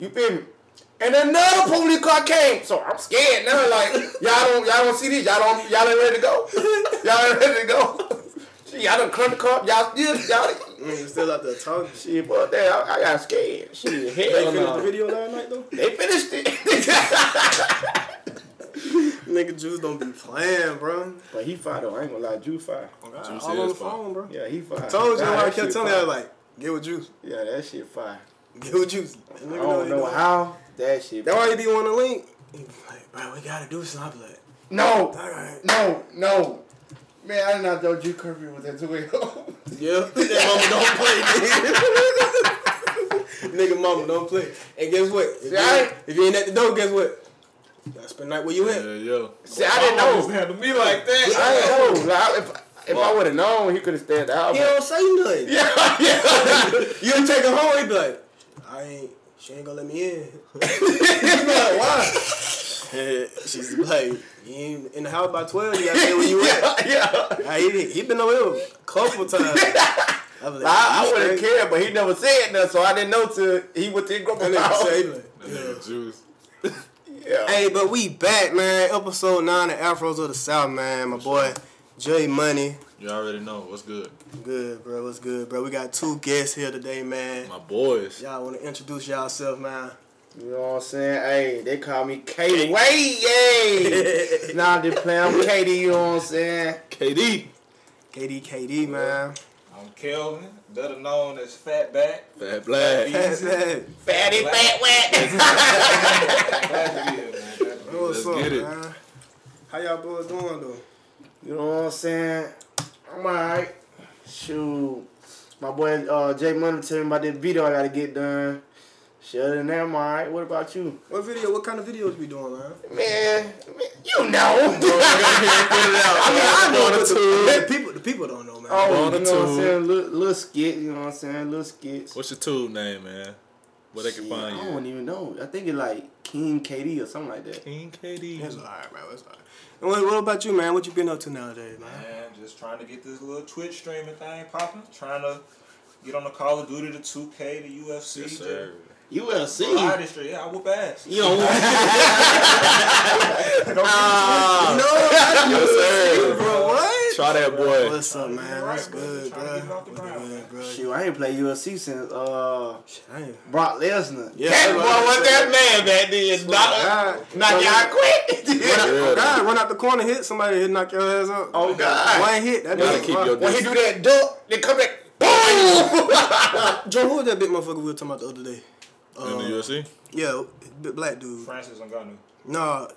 You feel me? And another police car came, so I'm scared now. Like y'all don't y'all don't see this. Y'all don't y'all ain't ready to go. Y'all ain't ready to go. Shit, y'all done clumped the car. Y'all still y'all. Nigga still out there talking. Shit, but damn, I, I got scared. Shit, They finished no. the video last night though. They finished it. Nigga, Juice don't be playing, bro. but he fire though. I ain't gonna lie, Juice fire. Juice all on the fire. phone, bro. Yeah, he fire. Told you, I kept telling you, I was like, get with Juice. Yeah, that shit fire. Get with Juice. That I don't know doing. how that shit. That why he be wanting to link. He be like, bro, we gotta do something. I be like, No, alright. no, no. Man, I did not know Drew Kirby was that two way Yeah, that mama don't play, nigga. nigga, mama don't play. And guess what? If, See, you, I- ain't, if you ain't at the door, guess what? You gotta spend the night where you at. Yeah, yeah. See, I didn't know. It had to me like that. I didn't know. Like, if if I would have known, he could have stayed out. He don't say nothing. Yeah, yeah. You don't take her home, he be like, I ain't, she ain't gonna let me in. like, why? Eh, She's like, you ain't in the house by 12, you gotta stay where you at. yeah. Ah, he, he been over here a couple times. I, like, I, I wouldn't care, but he never said nothing, so I didn't know till he went to his That grandma's nigga house. say, he Yeah, Juice. Yeah. Hey, but we back, man. Episode 9 of Afros of the South, man. My boy, Jay Money. You already know what's good. Good, bro. What's good, bro? We got two guests here today, man. My boys. Y'all want to introduce yourself, man? You know what I'm saying? Hey, they call me KD. Wait, yay! nah, they play I'm KD, you know what I'm saying? KD. KD, KD, man. I'm Kelvin, better known as Fatback. Fat Black. Pass that. Fatty, fat, wet. Glad to be here, man. Glad to be here. What's Let's up, get it. man? How y'all boys doing, though? You know what I'm saying? I'm alright. Shoot. My boy uh, Jay Money telling me about this video I gotta get done. Shit, other than that, I'm alright. What about you? What video? What kind of videos we doing, man? Man, man you know. I mean, I know the the, the people, the people don't know, man. oh, you the know what I'm saying? Little, little skit, you know what I'm saying? Little skits. What's your tube name, man? Where they can Shit, find I don't even know. I think it's like King KD or something like that. King KD. It's alright, man. It's alright. And what, what about you, man? What you been up to nowadays, man? Man, just trying to get this little Twitch streaming thing popping. Trying to get on the Call of Duty, the 2K, the UFC. Yes, sir. UFC. Variety. Yeah, I whoop ass. You know, Uh, no, Yes, sir. bro. What? Try that boy. What's up, man? That's Right, bro. good, Trying bro. get it off the What's good, bro? shoot, I ain't played UFC since uh Damn. Brock Lesnar. Yeah, that boy what I was that man back then. God. Knock, knock y'all quit. Run out, Yeah. God, run out the corner, hit somebody, hit knock your ass up. Oh, God. One hit. That Gotta keep your when he do that duck, they come back. Boom! Joe, who was that big motherfucker we were talking about the other day? In the Uh, UFC? Yeah, the black dude. Francis Ngannou. Nah,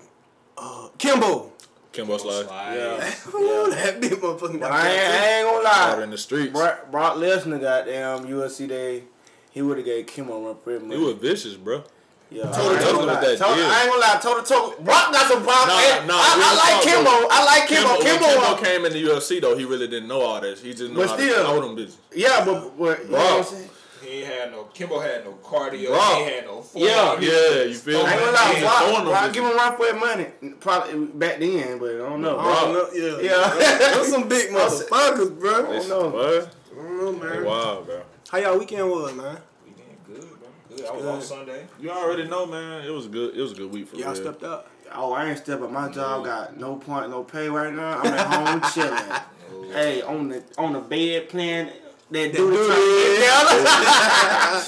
uh, Kimbo. Kimbo Slice. Yeah. Who that big motherfucker? But I ain't, I ain't gonna Out lie. in the streets. Brock, Brock Lesnar, goddamn UFC day, he would have gave Kim a run for it, He man. was vicious, bro. Yeah, Toe to I ain't toe gonna with that Toe- deal. I ain't gonna lie, toe to toe. Brock got some problems. Nah, Hey, nah, I, I real like talk, Kimbo. I like Kimbo. Kimbo, Kimbo, when Kimbo came in the UFC though, he really didn't know all this. He just knew But how still- to throw them bitches. Yeah, but, but you know what I'm saying? He ain't had no, Kimbo had no cardio. Bro. He ain't had no form. Yeah. He- Yeah, you feel me? I ain't gonna He lie, was Brock, throwing them Brock bitches. give him a run for his money. Probably back then, but I don't know. I don't know. Yeah. Yeah. Those some big motherfuckers, bro. I Listen, know. What? don't know, man. Wow, bro. How y'all weekend was, man? We did good, bro. Good. I was Good. on Sunday. You already know, man. It was a good. It was a good week for Y'all real. stepped up. Oh, I ain't stepping. My job mm-hmm. got no point, no pay right now. I'm at home chilling. Oh. Hey, on the on the bed playing that dude dude, trying to get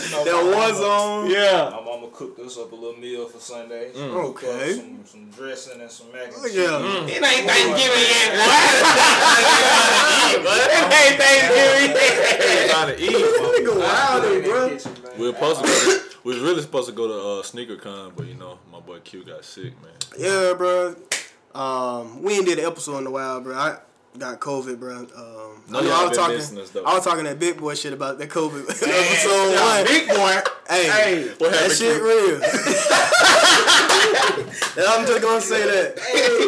You know, That my was on. Yeah. My mama cooked us up a little meal for Sunday. Mm. Okay. Some, some dressing and some mac and Oh, cheese. yeah. It ain't Thanksgiving yet. it ain't Thanksgiving yet. Trying to eat. Nigga wild, bro. kitchen, man. We were supposed to. Go to, we was really supposed to go to uh, Sneaker Con, but you know, my boy Q got sick, man. Yeah, bro. Um, we ain't did an episode in a while, bro. I got COVID, bro. Um, No, I, know I was talking. missing though. I was talking that big boy shit about that COVID episode Yeah, one. big boy. Hey, Hey, What that shit real. And I'm just gonna say that.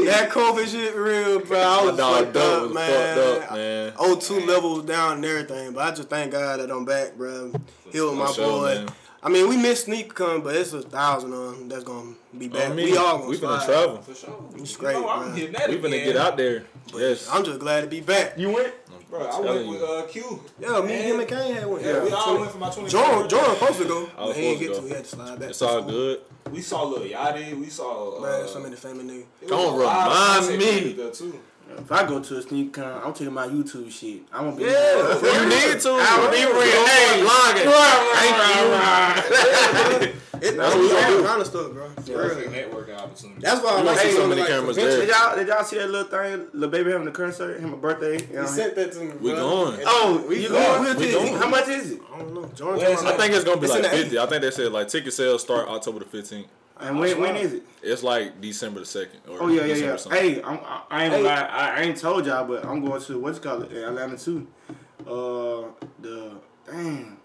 That COVID shit real, bro. I was dog fucked up, was man. fucked up, man. O2 levels down and everything, but I just thank God that I'm back, bro. He was my sure, boy. man. I mean, we missed SneakerCon, but it's a thousand of them that's gonna be back. On me. we all gonna we finna slide. travel. For sure. It's You great, know, I'm man. that We finna again. get out there. Yes. I'm just glad to be back. You went? Bro, I went you. with uh, Q. Yeah, me, him, and Kane had one. Yeah, we all 20 went for my 20. Jordan, Jordan supposed to go, I was but he didn't get to to. He had to slide back. It's all good. We saw Lil Yachty. We saw. Uh, Man, so many famous niggas. it was Don't a lot of remind me. There too. If I go to a sneak con, I'm taking my YouTube shit. I'm gonna be. Yeah, You need to. I would be real. Hey, vlogging. It, That's that's what we gonna do. kind of stuff, bro. For Perfect real. networking opportunity. That's why I We like gonna see seeing so something many like cameras convention. Did y'all, did y'all see that little thing? Little baby having the concert, him a birthday. You know? He sent that to me. We going. Oh, We you going. going? We We going. How much is it? I don't know. Jordan Where's I think it's gonna be It's like 50. I think they said like ticket sales start October the 15th. And when when is it? It's like December the 2nd. Or Oh yeah, yeah, December yeah. something. Hey, I'm, I, I ain't Hey. lie. I, I ain't told y'all, but I'm going to what's it called in Atlanta too. Uh, the dang,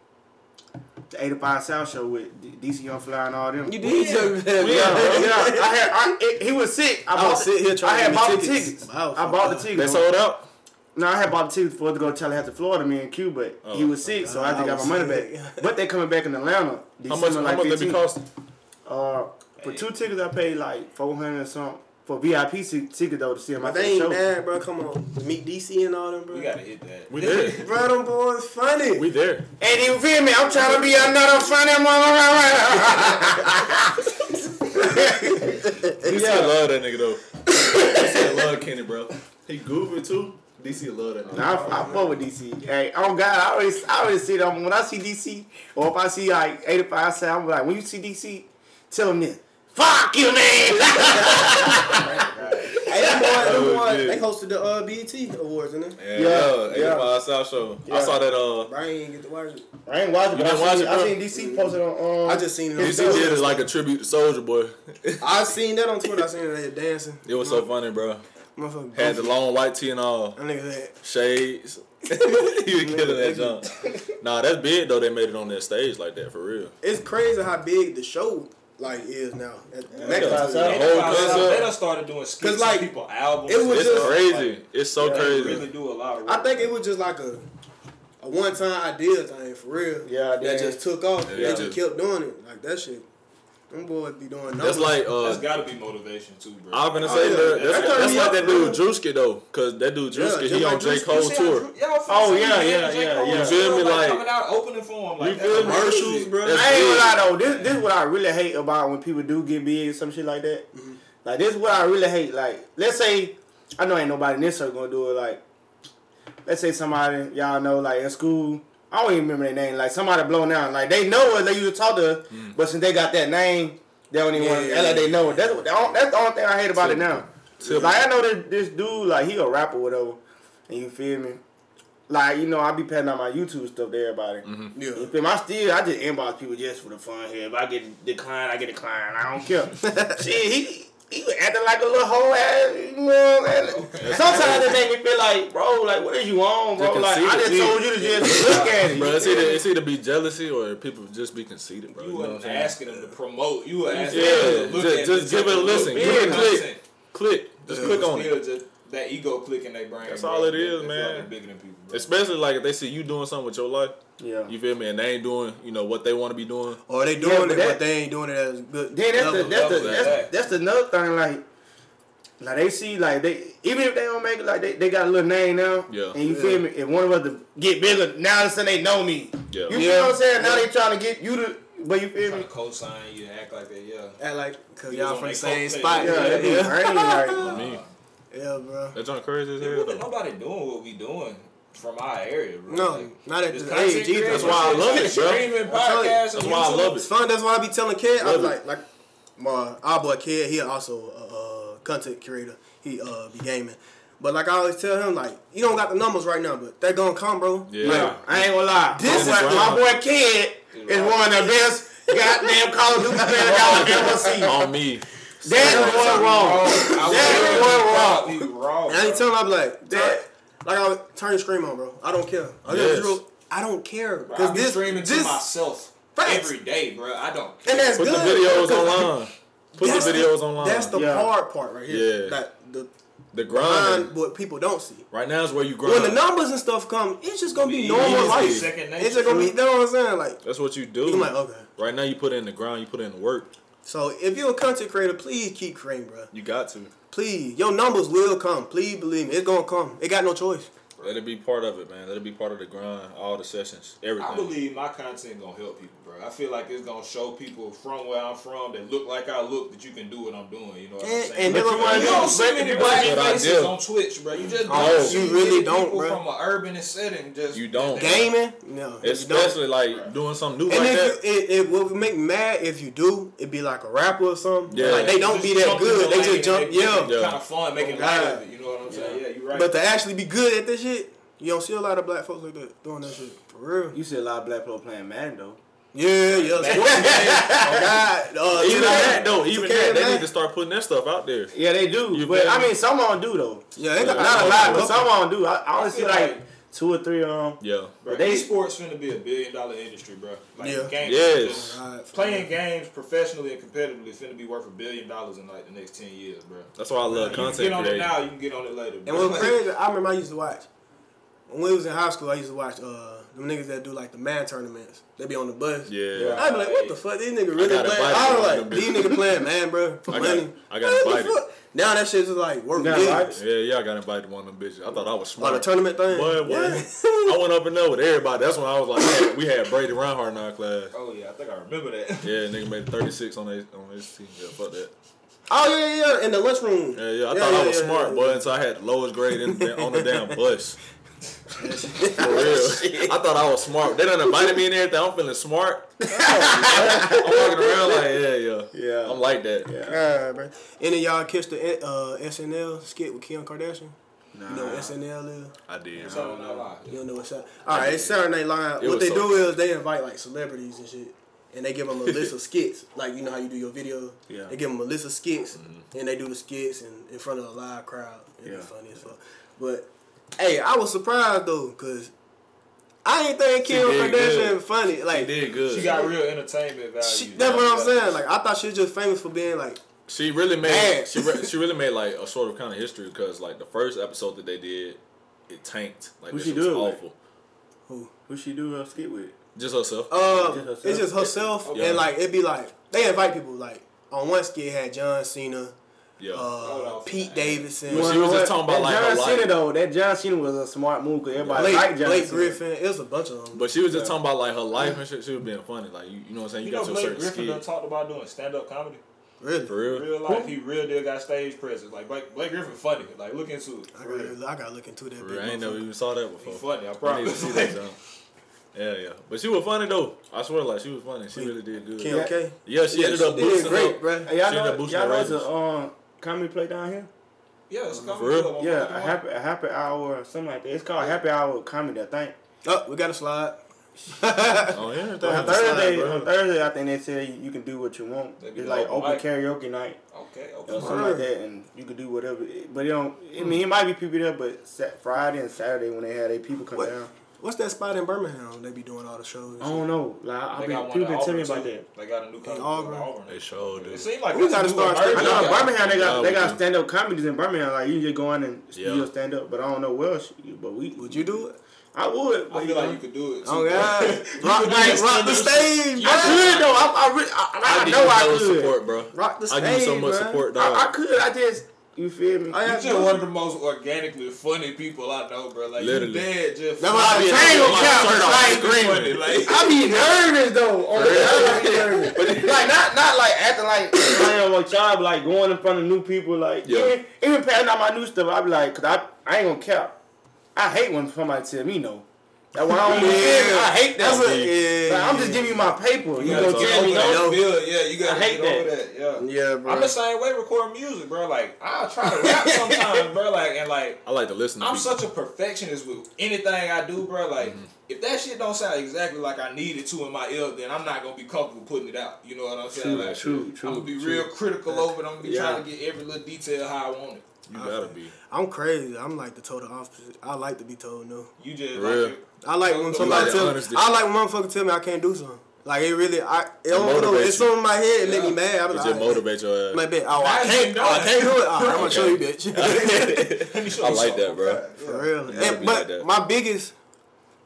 the 85 South show with DC Young Fly and all them. You did tell me that. Yeah, yeah. I had. I, it, he was sick. I, I bought was sitting here trying I had get bought me the tickets. tickets. I was I bought the tickets. They sold out? No, I had bought the tickets for to go to Tallahassee, Florida, me and Q, but he Oh. was sick, so I had to get my money back. But they coming back in Atlanta. How December, much, how like much they be 15. costing? Uh, for two tickets, I paid like four hundred or something. For VIP ticket though to see him My after they ain't show. bad, bro. Come on. Meet DC and all them, bro. We gotta hit that. We there. Bro, them boys funny. We there. And you feel me? I'm trying to be another funny motherfucker. DC Yeah. love that nigga though. DC love Kenny, bro. He goofy too. DC love that nigga. I, I fuck with DC. Hey, oh God, I always, I always see them when I see DC, or if I see like 85 South, I'm like, when you see DC, tell them this. Fuck you, man. Hey, them boys, them Oh, boys, shit. they hosted the uh, BET Awards, didn't they? Yeah, Yeah, yeah. yeah. 85 South Show. I saw that. Uh, Brian ain't get to watch it. I ain't watching. You but didn't I watch seen, it, I seen DC posted on. Um, I just seen it on DC Twitter. did it like a tribute to Soulja Boy. I seen that on Twitter. I seen it there dancing. It was so funny, bro. Had the long white tee and all, That nigga said, shades. he was killing that jump. Nah, that's big though. They made it on that stage like that for real. it's crazy how big the show like is now. At the Yeah. Mecca. Yeah. The They done- concept. They done started doing skits 'Cause, like, people albums. it was It's just- crazy. It's so They crazy. really do a lot of work. I think it was just like a a one time idea thing for real. Yeah, that just took off. Yeah. They just kept doing it like that shit. Them boys be doing numbers. That's like That's uh. gotta be motivation too, bro. I'm gonna Oh, say yeah. that- That that's, that's like up, that dude Drewski though, cause that dude Yeah, Drewski just he like on J Drewski. Cole tour. Drew- Oh, yeah, see yeah, yeah, Cole, yeah. You feel me? Like- coming out opening for him. Like, You that's feel commercials, bro. That's I ain't gonna big. lie though. This this is what I really hate about when people do get big or some shit like that. Mm-hmm. Like this is what I really hate. Like let's say I know ain't nobody in this circle gonna do it. Like let's say somebody y'all know like in school. I don't even remember their name. Like somebody blown out. Like they know it. They used to talk to, us, mm. but since they got that name, they don't even Yeah, want to yeah, like yeah. they know it. That's that's the only thing I hate about it now. Tip. Like I know that this dude, like he a rapper, or whatever, and you feel me. Like you know, I be passing out my YouTube stuff to everybody. Mm-hmm. Yeah. You feel me? I still, I just inbox people just for the fun here. If I get declined, I get declined. I don't care. Shit, he he was acting like a little hoe ass. You know what I'm saying? Sometimes it make me feel like, bro, like what is you on, bro? Like I just told you to just look at it. Bro, it's either it's either be jealousy or people just be conceited, bro. You You know what I'm saying? asking them to promote. You were asking Yeah, them to look just- at just the give it a listen. at Give it a click. Click, just It click on still it. Just that ego click in their brain. That's bro. all it is, They- is, they feel man. like bigger than people. Bro. Especially like if they see you doing something with your life, Yeah. you feel me, and they ain't doing, you know, what they want to be doing. Or they doing Yeah, it, but but, they ain't doing it as good. Then that's the that's the level, that's, exact. that's another thing. Like, like they see like they even if they don't make it, like they, they got a little name now. Yeah. And you feel me? If one of us to get bigger, now all of a sudden they know me. Yeah. You Yeah. feel what I'm saying? Now they trying to get you to, but you feel Trying me? to co-sign you, act like that. Yeah. Act like, cause You y'all from the they same coattails. spot. Yeah, Yeah, that be yeah. crazy. Like, Me, Yeah, bro. that on crazy as hell Really, nobody doing what we doing from our area, bro. No, Like, not at this this age either. That's why I love it, bro. Streaming I'm telling you, podcasts. that's on why I YouTube. love It's fun. That's why I be telling kids. I was Love like, like my our boy kid. He also a uh, content creator. He uh be gaming. But like I always tell him, like you don't got the numbers right now, but they gonna come, bro. Yeah. like, I ain't gonna lie. This my, is boy, my boy Kid is one of the best goddamn Call of Duty players y'all ever seen. On me. That boy wrong. I That was he wrong. And I ain't telling him, I be like, That- like I would turn your screen on, bro. I don't care. I Yes. just I don't care Bro, I because be this streaming to myself Facts. every day, bro. I don't. and that's Put good. the videos online. Put the that's videos online. That's the Yeah. hard part right here. Yeah. That the The behind grind. what people don't see. Right now is where you grind. When the numbers and stuff come, it's just gonna be Be normal easy, life. second nature. It's just gonna be. You know what I'm saying? Like, That's what you do. I'm like, okay. Right now, you put in the grind. You put in the work. So if you're a content creator, please keep creating, bro. You got to. Please, your numbers will come. Please believe me, it's gonna come. It got no choice. Let it be part of it, man. Let it be part of the grind. All the sessions, everything. I believe my content gonna help people, bro. I feel like it's gonna show people from where I'm from that look like I look that you can do what I'm doing. You know what I'm saying? and But never you, mind you don't see but many black faces on Twitch, bro. You just oh, don't Oh, see you really don't, people bro. from an urban setting. Just You don't. Gaming, no. Especially like doing something new And like if that. you, it, it would make me mad if you do. It'd be like a rapper or something. Yeah. Like they don't be that good. They just jump. Yeah. Yeah. Kind of fun, making light of it. You know what I'm saying? Yeah, you're right. But to actually be good at this shit, you don't see a lot of black folks like that doing that shit for real. You see a lot of black people playing Madden though. Yeah, yeah. Sports game. Oh God. Uh, Even that though, even that, they need to start putting that stuff out there. Yeah, they do. You but I mean, some of them do though. Yeah, they got Not a lot, but some of of them do. I, I only I see like, like- two or three of them. Yeah. Bro, They- esports finna be a billion dollar industry, bro. Like Yeah. games, Yes. Right. playing games professionally and competitively finna be worth a billion dollars in like the next ten years, bro. That's why I love You can content get on it now, you can get on it later. And what's crazy, I remember I used to watch when we was in high school. I used to watch uh them niggas that do like the man tournaments. They be on the bus. Yeah. I'd be like, what the fuck? These niggas really playing? I was like, these niggas playing man, bro, for I got- money. I got What the invited. Fuck? Now that shit's just like worth You got millions. Yeah, yeah, I got invited to one of them bitches. I thought I was On smart. a tournament thing. Boy, what? Yeah. I went up in there with everybody. That's when I was like, we had Brady Reinhardt in our class. Oh yeah, I think I remember that. Yeah, nigga made 36 on his on his team. Yeah, fuck that. Oh yeah, yeah, yeah, in the lunchroom. Yeah, yeah. I Yeah, thought yeah, I was yeah, smart, yeah, boy, until I had the lowest grade in, on the damn bus. For real. I thought I was smart. They done invited me in everything. I'm feeling smart. I'm walking around like, yeah, yeah. Yeah. I'm like that. Yeah. Alright, bro. Any of y'all catch the uh, SNL skit with Kim Kardashian? Nah. You know what SNL is? I did. So no lie. You don't know what's up. All right, it's Saturday Night Live. It What they so do is they invite like celebrities and shit, and they give them a list of skits. Like you know how you do your video. Yeah. They give them a list of skits, and they do the skits in, in front of a live crowd. It'd Yeah. be funny as fuck. But hey, I was surprised though, cause I ain't think Kim did Kardashian good. funny. They Like did good. She got real entertainment value. she, that's what I'm saying. Like I thought she was just famous for being like She really made Bad. she re- she really made like a sort of kind of history because like the first episode that they did, it tanked. Like Who she was do it with? awful. who. Who she do her skit with? Just herself. Uh, Just herself? it's just herself, Yeah. and like it'd be like they invite people. Like on one skit had John Cena, yeah. uh, Pete. Davidson, Well, she was just talking about, that like, her John Cena life. though. That John Cena was a smart move because everybody Blake, liked John Blake Cena. Griffin. It was a bunch of them. But she was just talking about like her life and shit. She was being funny. Like you, you know what I'm saying. You, You know got to a Blake certain Griffin done talked about doing stand up comedy. really, For real. Real life, he real deal got stage presence. Like Blake, Blake Griffin funny. Like look into it. I gotta, I gotta look into that. For big. I ain't never motherfucker. even saw that He before. funny. I I need promise. to see that. John. Yeah, yeah. But she was funny though. I swear, like she was funny. She really did good. Kim Yeah. K. Yeah, she Yeah, ended she up did boosting great, up. bruh. Hey, y'all She ended know, up boosting y'all the know it's ratings. a um, comedy play down here? Yeah, it's a comedy For real? club Yeah, a happy, a happy hour or something like that. It's called Happy Hour Comedy, I think. Oh, we got a slide. Oh yeah, On Thursday, bro. on Thursday, I think they said you can do what you want. It's like open open mic. karaoke night Okay, or okay. something like that, and you can do whatever. But it don't. I mean, hmm. it might be people there, but Friday and Saturday when they had their people come What? down. What's that spot in Birmingham? They be doing all the shows. I don't know. Like I They been, got one people been telling me about too. that. They got a new comedy club Auburn. Auburn. They showed It it. seems like We gotta a new start I know in. Birmingham they got Yeah, they got stand up comedies in Birmingham. Like you can just go in and Yeah. still stand up, but I don't know where else. But we Would you do it? I would. But I feel like you could do it. Oh, too, Oh God! rock, could do like, rock the stand-up stage, I could though. I, I, really, I, I, I give know you I could. support, bro. Rock the stage. I give you so much bro. support, dog. I, I could. I just you feel me. I You have just one of the most organically funny people I know, bro. Like Literally. you dead just. That's why I be- I ain't My count. shirt off, Like, screaming. Like, I be nervous though. Oh, On the I be nervous. like not not like acting like I am a child, but like going in front of new people. Like Yeah. even, even passing out my new stuff, I be like, cause I I ain't gonna cap. I hate when somebody tell me no. That's why I don't. Yeah. I hate that. That's what, Like, yeah. Like, I'm just giving you my paper. You gotta gonna get tell me over that no? feel. Yeah, you gotta I hate get over that. Yeah. Yeah, bro. I'm the same way recording music, bro. Like I try to rap sometimes, bro. Like and like I like to listen to I'm people. such a perfectionist with anything I do, bro. Like Mm-hmm. if that shit don't sound exactly like I need it to in my ear, then I'm not gonna be comfortable putting it out. You know what I'm saying? True, like, true, true, I'm gonna be true. real critical over it. I'm gonna be Yeah. trying to get every little detail how I want it. You gotta be. I'm crazy. I'm like the total opposite. I like to be told no. You just Real. like I like when somebody like tell me. I like when motherfucker tell me I can't do something. Like it really, I, I don't know. It's you. something my head. It make me mad. I be It like, just oh, motivate your ass. My bet. Oh, I Guys can't. ain't Oh, I can't do it. Oh, I'm gonna show you, bitch. Let me show I like that, bro. For real. It gotta And, but like my biggest,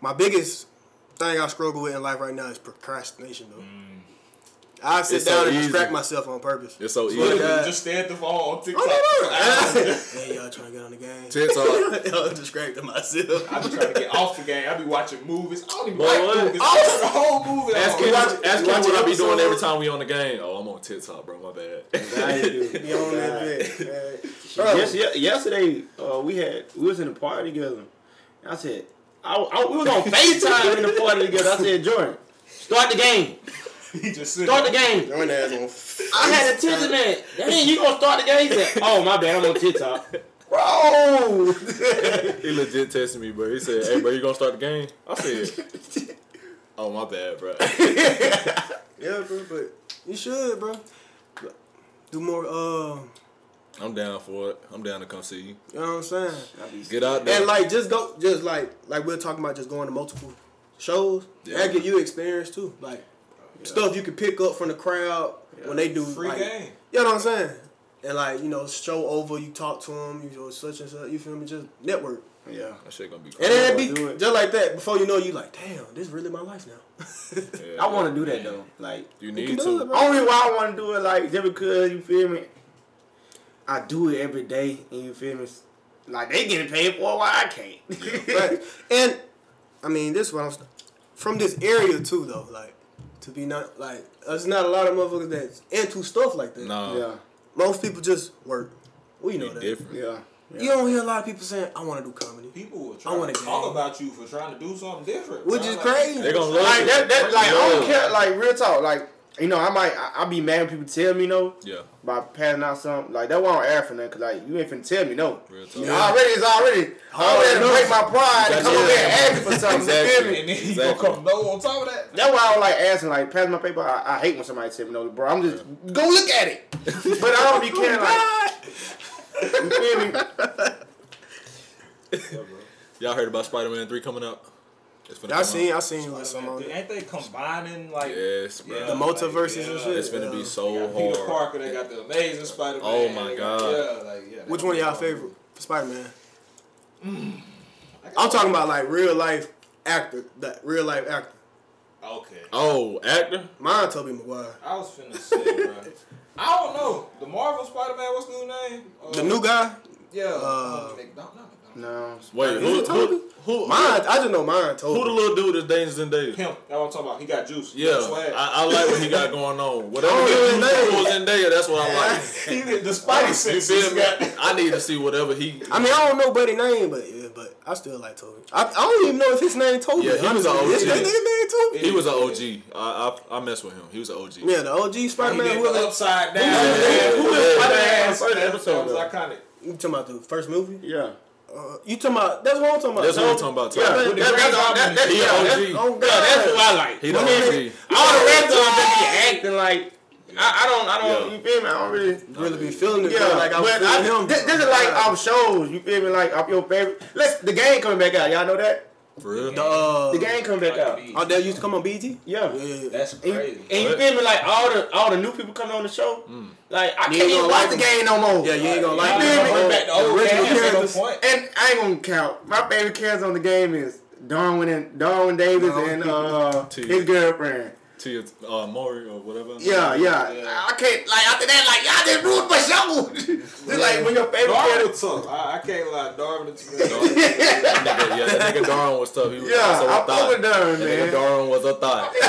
my biggest thing I struggle with in life right now is procrastination. Though, I sit It's so down and easy. distract myself on purpose. It's so Look, easy. Yeah. Just stay at the phone on TikTok. Oh, no, no. Hey, y'all trying to get on the game? TikTok. Y'all distracting myself. I be trying to get off the game. I be watching movies. I don't even Boy, like what? movies. I turn the whole movie Ask on. him, watch- ask watch what I be doing every time we on the game. Oh, I'm on TikTok, bro. My bad. I do. Be on that bit. man. Yes, yesterday uh, we had we was in the party together. I said I, I, we was on Facetime in the party together. I said Jordan, start the game. He just Start the game. Join the ass on. I had a ten minute. Dang, you gonna start the game? He said, "Oh my bad, I'm on TikTok." Bro, he legit tested me, bro. He said, "Hey, bro, you gonna start the game?" I said, "Oh, my bad, bro." Yeah, bro, but you should, bro. Do more. Uh, I'm down for it. I'm down to come see you. you know what I'm saying? Get out there. And like, just go, just like, like we're talking about, just going to multiple shows. Yeah. That give you experience too, like stuff you can pick up from the crowd when they do Free like, game. You know what I'm saying? And like, you know, show over, you talk to them, you know, such and such. You feel me? Just network. yeah. that shit gonna be And crazy. then do it be it. just like that. Before you know, you like, damn, this is really my life now. Yeah, I want to do that though. Like, You can need do it, to. bro. only why I want to do it, like, just because you feel me. I do it every day, and you feel me. Like they getting paid for it, why I can't? right. And I mean, this one from this area too, though. Like to be not like there's not a lot of motherfuckers that's into stuff like that. Nah, yeah, Most people just work. We know that. different. yeah. yeah. You don't hear a lot of people saying, "I want to do comedy," People will I try wanna to talk game. about you for trying to do something different. which is Like, crazy. They're gonna love like it. that, that like I don't Yeah. care like real talk like you know I might I, I be mad when people tell me no Yeah, by passing out something like that why I'm air for nothing cause like you ain't finna tell me no real talk. yeah. already it's already I already enough. break my pride and come Exactly. over here and ask me for something you Exactly. feel me And then you Exactly. gonna come no on top of that. that's why I don't like asking like pass my paper I, I hate when somebody tell me no bro I'm just go look at it but I don't be caring like you feel me Y'all heard about Spider Man Three coming out? It's finna I come seen, out. I seen like some on Ain't they combining like Yes, bro. The multiverses and shit. It's finna Yeah. be so got Peter. Parker, they got the amazing Spider Man. Oh my God. Yeah, like yeah. Which one of y'all favorite for Spider Man? I'm talking about like real life actor, that real life actor. Okay. Oh, actor? Mine, Tobey Maguire. I was finna say, bro. I don't know. The Marvel Spider Man, what's the new name? Uh, The new guy. Yeah. Uh, Uh, McDonald. Not McDonald. no Wait, Is who, it Tobey? who, who, Mine, I just know mine. who the little dude is that's dating Zendaya? Him. That's what I'm talking about. He got juice. He Yeah, got swag. I, I like what he got going on. Whatever I don't he know his do name. for Zendaya, that's what I like. he the Spidey You senses. feel me? I need to see whatever he. I mean, I don't know Buddy name, but yeah, but I still like Tobey. I, I don't even know if his name Tobey. Yeah, he was a honestly. OG. that nigga name Tobey? He was an OG. I, I I mess with him. He was an OG. Yeah, the OG He Spider Man. Who was upside down. Yeah. Who Yeah. is Spider Man? First That episode, was though. iconic. You talking about the first movie? yeah Uh, you talking about? That's what I'm talking about. That's what I'm talking about. yeah Tobey. that, that, that, that, that, He yeah, that's, OG. Oh God, yeah, that's who I like He the OG. all the rest of them just be acting like I, I don't I don't Yeah. you feel me I don't really really be feeling it. Yeah, like I was but I, feeling him. this, this is like our shows. You feel me? Like off your favorite. Let's the game coming back out. Y'all know that For real? the, uh, the game come back out. Oh, that used to come on BT. Yeah. Yeah, yeah. That's And, you- crazy. and you feel me? Like all the all the new people coming on the show. Like I You can't ain't even gonna watch like the game no more. Yeah, you ain't gonna like You them. feel me? The back to old original games, no characters. point. And I ain't gonna count. My favorite characters on the game is Darwin and Darwin Davis Darwin. and uh his girlfriend. To your uh, Maury or whatever. Yeah, yeah, Yeah. I can't like after that. Like y'all just ruined my show. It's like when your favorite Darwin character. was tough. I, I can't lie. Darwin was Darwin. That nigga, yeah, that nigga Darwin was tough. He was Yeah, also a I'm thought. over Darwin, That man. nigga Darwin was a thought.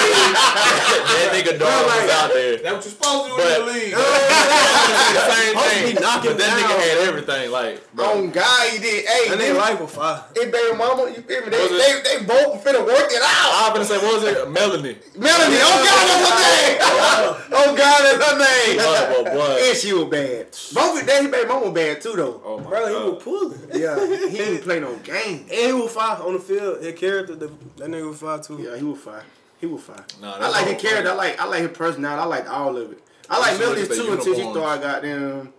that nigga Darwin was out there. That's what you're supposed to do But- in the league. same thing. be knocking But that nigga had everything. Like, bro. On God, he did. Hey, And they nigga, life was fire. His baby mama, you feel me? They, they, they both finna work it out. I was gonna say, what was it? Melanie. Melanie, oh God, that's her name. oh God, that's her name. Blood, boy, blood. And she was bad. Both of them, his baby mama was bad too, though. Oh my Bro, he was pulling. Yeah, he didn't play no game. And he was fire on the field. His character, the, that nigga was fire too. Yeah, he was fine. He was fine. Nah, I like all his character. I like I like his personality. I like all of it. I like used Melanie too until she uniforms. started goddamn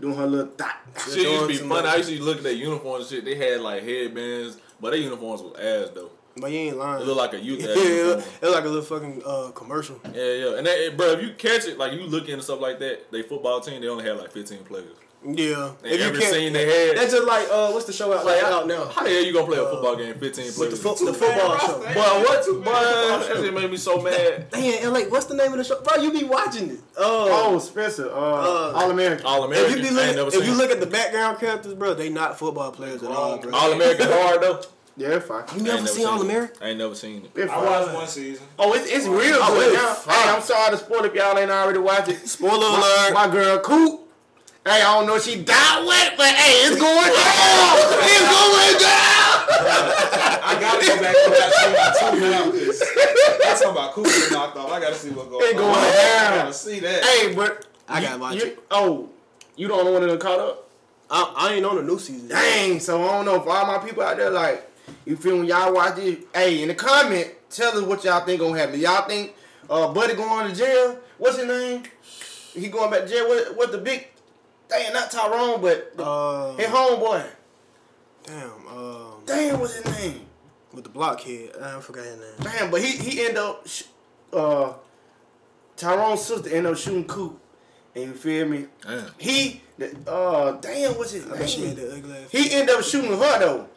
doing her little dot. Shit used to be Doing funny. I used to look at their uniforms and shit. They had like headbands, but their uniforms was ass though. But you ain't lying. It look like a youth. yeah, ad it uniform. look- it like a little fucking uh, commercial. Yeah, yeah, and that, bro, if you catch it, like you look into stuff like that, they football team they only have like 15 players. Yeah. And every scene they had, That's just like uh, what's the show out, like, out now? how the hell you gonna play a football game 15 With players? the, fo- the football show. Boy, what? Boy, that shit made me so mad. Damn, and like, what's the name of the show? Bro, you be watching it. Oh, Oh, Spencer, uh, Uh, All American. All if American. you be I ain't never if seen. you look at the background characters, bro, they not football players at all, bro. All American hard though. Yeah, it's fine. You I never seen All. American? I ain't never seen it. It's I watched one season. Oh, it's, it's real Oh, good it's Hey, I'm sorry to spoil if y'all ain't already watched it. Spoiler My, alert. my girl Coop. Hey, I don't know if she died with, but hey, it's going down. it's going down. I gotta go back to that season two now because I'm talking about Cooper knocked off. I gotta see what's going It on. going I gotta see that. Hey, but I you- gotta watch you- it. Oh, you don't know when it caught up? I, I ain't on the new season. Dang, so I don't know for all my people out there, like, you feel when y'all watch it, hey, in the comment, tell us what y'all think gonna happen. Y'all think uh Buddy going to jail? What's his name? He going back to jail? What what the big dang not Tyrone, but the, Uh, his homeboy. damn. Um, Damn, what's his name? with the blockhead, I forgot his name. Damn, but he he ended up sh- uh Tyrone's sister end up shooting Coop. And you feel me? Damn. He uh damn what's his I bet she made name? ugly ass. He end up shooting her though.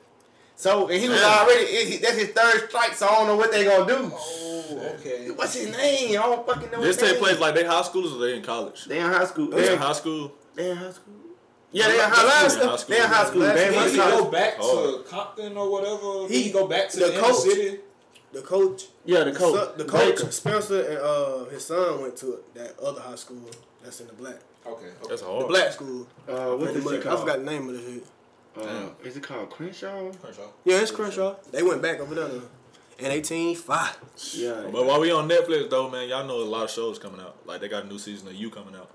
So and he was Damn. already he- that's his third strike, so I don't know what they gonna do. Oh, okay. What's his name? I don't fucking know. This take place like they high schoolers or they in college? they in high school. They They in in, high school. they in high school. Yeah, they in high school. high school. They in high school. Last They in season, Did he high go school. back Oh. to Compton or whatever? He- he go back to the the, coach- city? The coach, Yeah, the coach. son- the coach, Baker. Spencer and uh his son went to that other high school that's in the black, Okay. okay. That's the black school. Uh, what's Pretty this much. I forgot the name of the shit. Uh, is it called Crenshaw? Crenshaw. Yeah, it's Crenshaw. They went back over there though. in eighteen five. Yeah. But while we on Netflix though, man, y'all know a lot of shows coming out. Like they got a new season of You coming out.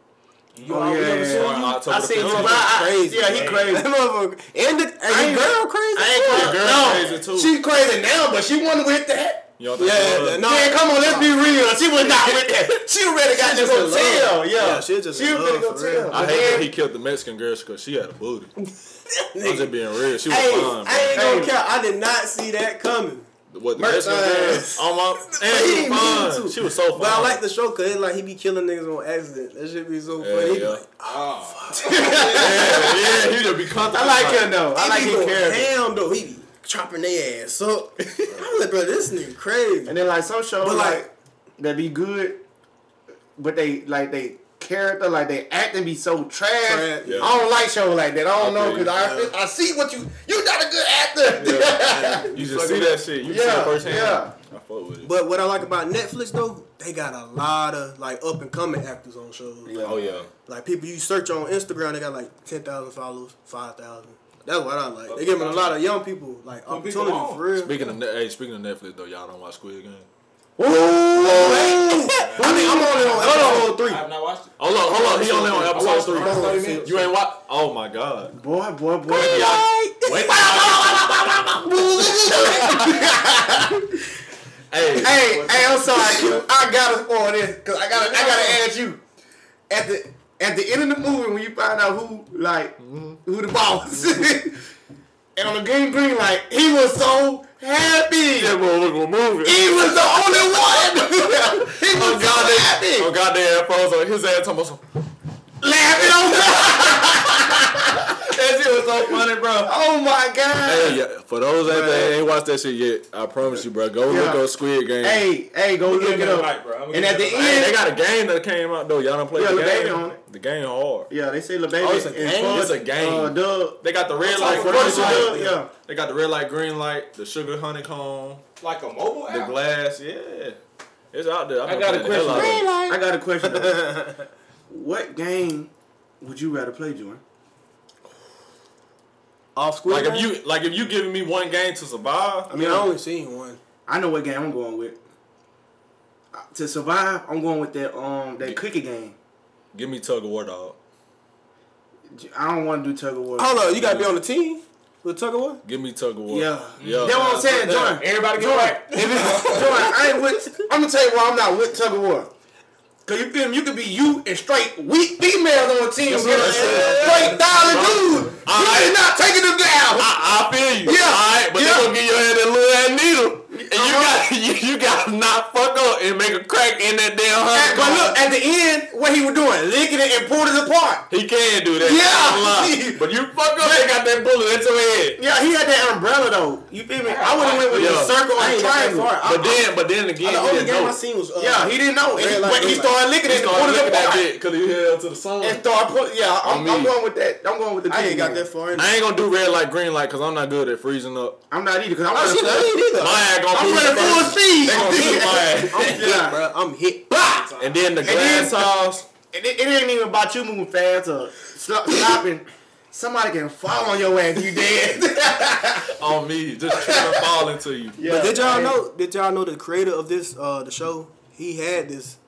You Oh, yeah, yeah, yeah. I the seen you, 15th. Crazy. yeah, he crazy. That motherfucker. And the, and I ain't- the girl crazy. I ain't too. crazy. girl no, crazy, too. She's crazy now, but she wasn't with that. You don't think Yeah, she yeah, no. Man, come on, let's be real. She was not with that. She already got She to just go in tell. love. Yeah, Yeah, she just she in was finna love, go for real. tell. I hate that he killed the Mexican girl because she had a booty. I'm just being real. She was Hey, fine. I ain't gonna Hey. count. I did not see that coming. What the Merch Mexican girl? ass. Oh my, He and she was mean fine. She was so fine. But I like the show because it's like he be killing niggas on accident. That should be so Yeah, funny. He be yeah. like, Ah. yeah, yeah, he just be comfortable. I like him though. I he like be his character. ham though. He be chopping their ass up. I'm like, bro, this nigga crazy. And then like some shows But, like, like- that be good, but they like they character like they acting be so trash. Trash, yeah. I don't like shows like that. I don't I know because you. I I see what you you not a good actor. You just see that shit. You see Yeah, it firsthand. yeah. I fuck with it. But what I like about Netflix though, they got a lot of like up and coming actors on shows. oh yeah. Like people you search on Instagram, they got like ten thousand followers, five thousand. That's what I like. They uh, giving a uh, lot of young people like Put people opportunity on. for real. Speaking of, hey, speaking of Netflix though, y'all don't watch Squid Game. Ooh. I mean, I'm only on episode I three. have not watched it. Hold on, hold on. He only on episode watched the three. first 30 minutes. You ain't watch? Oh my god. Boy, boy, boy. Wait. hey, Hey, hey, I'm sorry, Q. I gotta spoil this because I gotta, I gotta ask you. At the at the end of the movie, when you find out who like mm-hmm. who the boss, and on the green green light, he was so happy. that motherfucker moving. He was the only one. he oh, was Oh so god, happy, oh goddamn phones on his ass some. laughing on That shit was so funny, bro. Oh my god. Hey, yeah, for those that that ain't watched that shit yet, I promise you, bro. Go look Yeah. up Squid Game. Hey, hey, go I'm look gonna it give up. night, bro. And at the it a Hey, end, they got a game that came out though. Y'all don't play Yeah, the Lil game. on it. The game hard. yeah, they say LeBaby Oh, it's a game? Fun- It's a game. Uh, Doug. They got the red light, for green First of light. Yeah. They got the red light, green light, the sugar honeycomb, like a mobile the glass. Yeah, it's out there. I've I got a playing the hell question. out of it. though. I got a question. what game would you rather play, Jordan? Off Squid Like if you like if you giving me one game to survive, I mean, I only seen one. I know what game I'm going with. To survive, I'm going with that um that cookie game. give me tug of war, dog. I don't want to do tug of war. Hold on, you gotta be on the team with Tug of War. Give me tug of war. Yeah, yeah. That's what I'm saying, Jordan. Everybody get Jordan, right. if it's, Jordan, I ain't with. I'm gonna tell you why I'm not with tug of war. Cause you feel me? You could be you and straight weak females on a team. Yes, sir. straight dialing dudes. You Alright. ain't not taking them down. I, I feel you. Yeah. All right, but Yeah. they gonna give your head that little ass needle. And you got you, you got to not fuck up and make a crack in that damn honey. But look, at the end, what he was doing, licking it and pulling it apart. He can do that. Yeah. But you fuck up and got that bullet into his head. Yeah, he had that umbrella though. You feel me? I would have went with Yeah. the circle I and ain't got that triangle. far. But then, but then again, the he only didn't game know. I seen was uh, Yeah, he didn't know. And Red he, but he started licking He it and pulling it apart. because he held to the song. And started put. Yeah, I'm, On I'm going with that. I'm going with the. I ain't got that far. I ain't gonna do red light, green light because I'm not good at freezing up. I'm not either because I'm not running shit, I either. My ass gonna I'm freeze running full speed. They gonna shoot my ass. I'm hit, Yeah. bro. I'm hit. Bah! And then the then- glass house. It, it ain't even about you moving fast or stopping. Somebody can fall on your ass. You dead. on me, just trying to fall into you. Yeah, But did y'all know? Did y'all know the creator of this uh the show? He had this,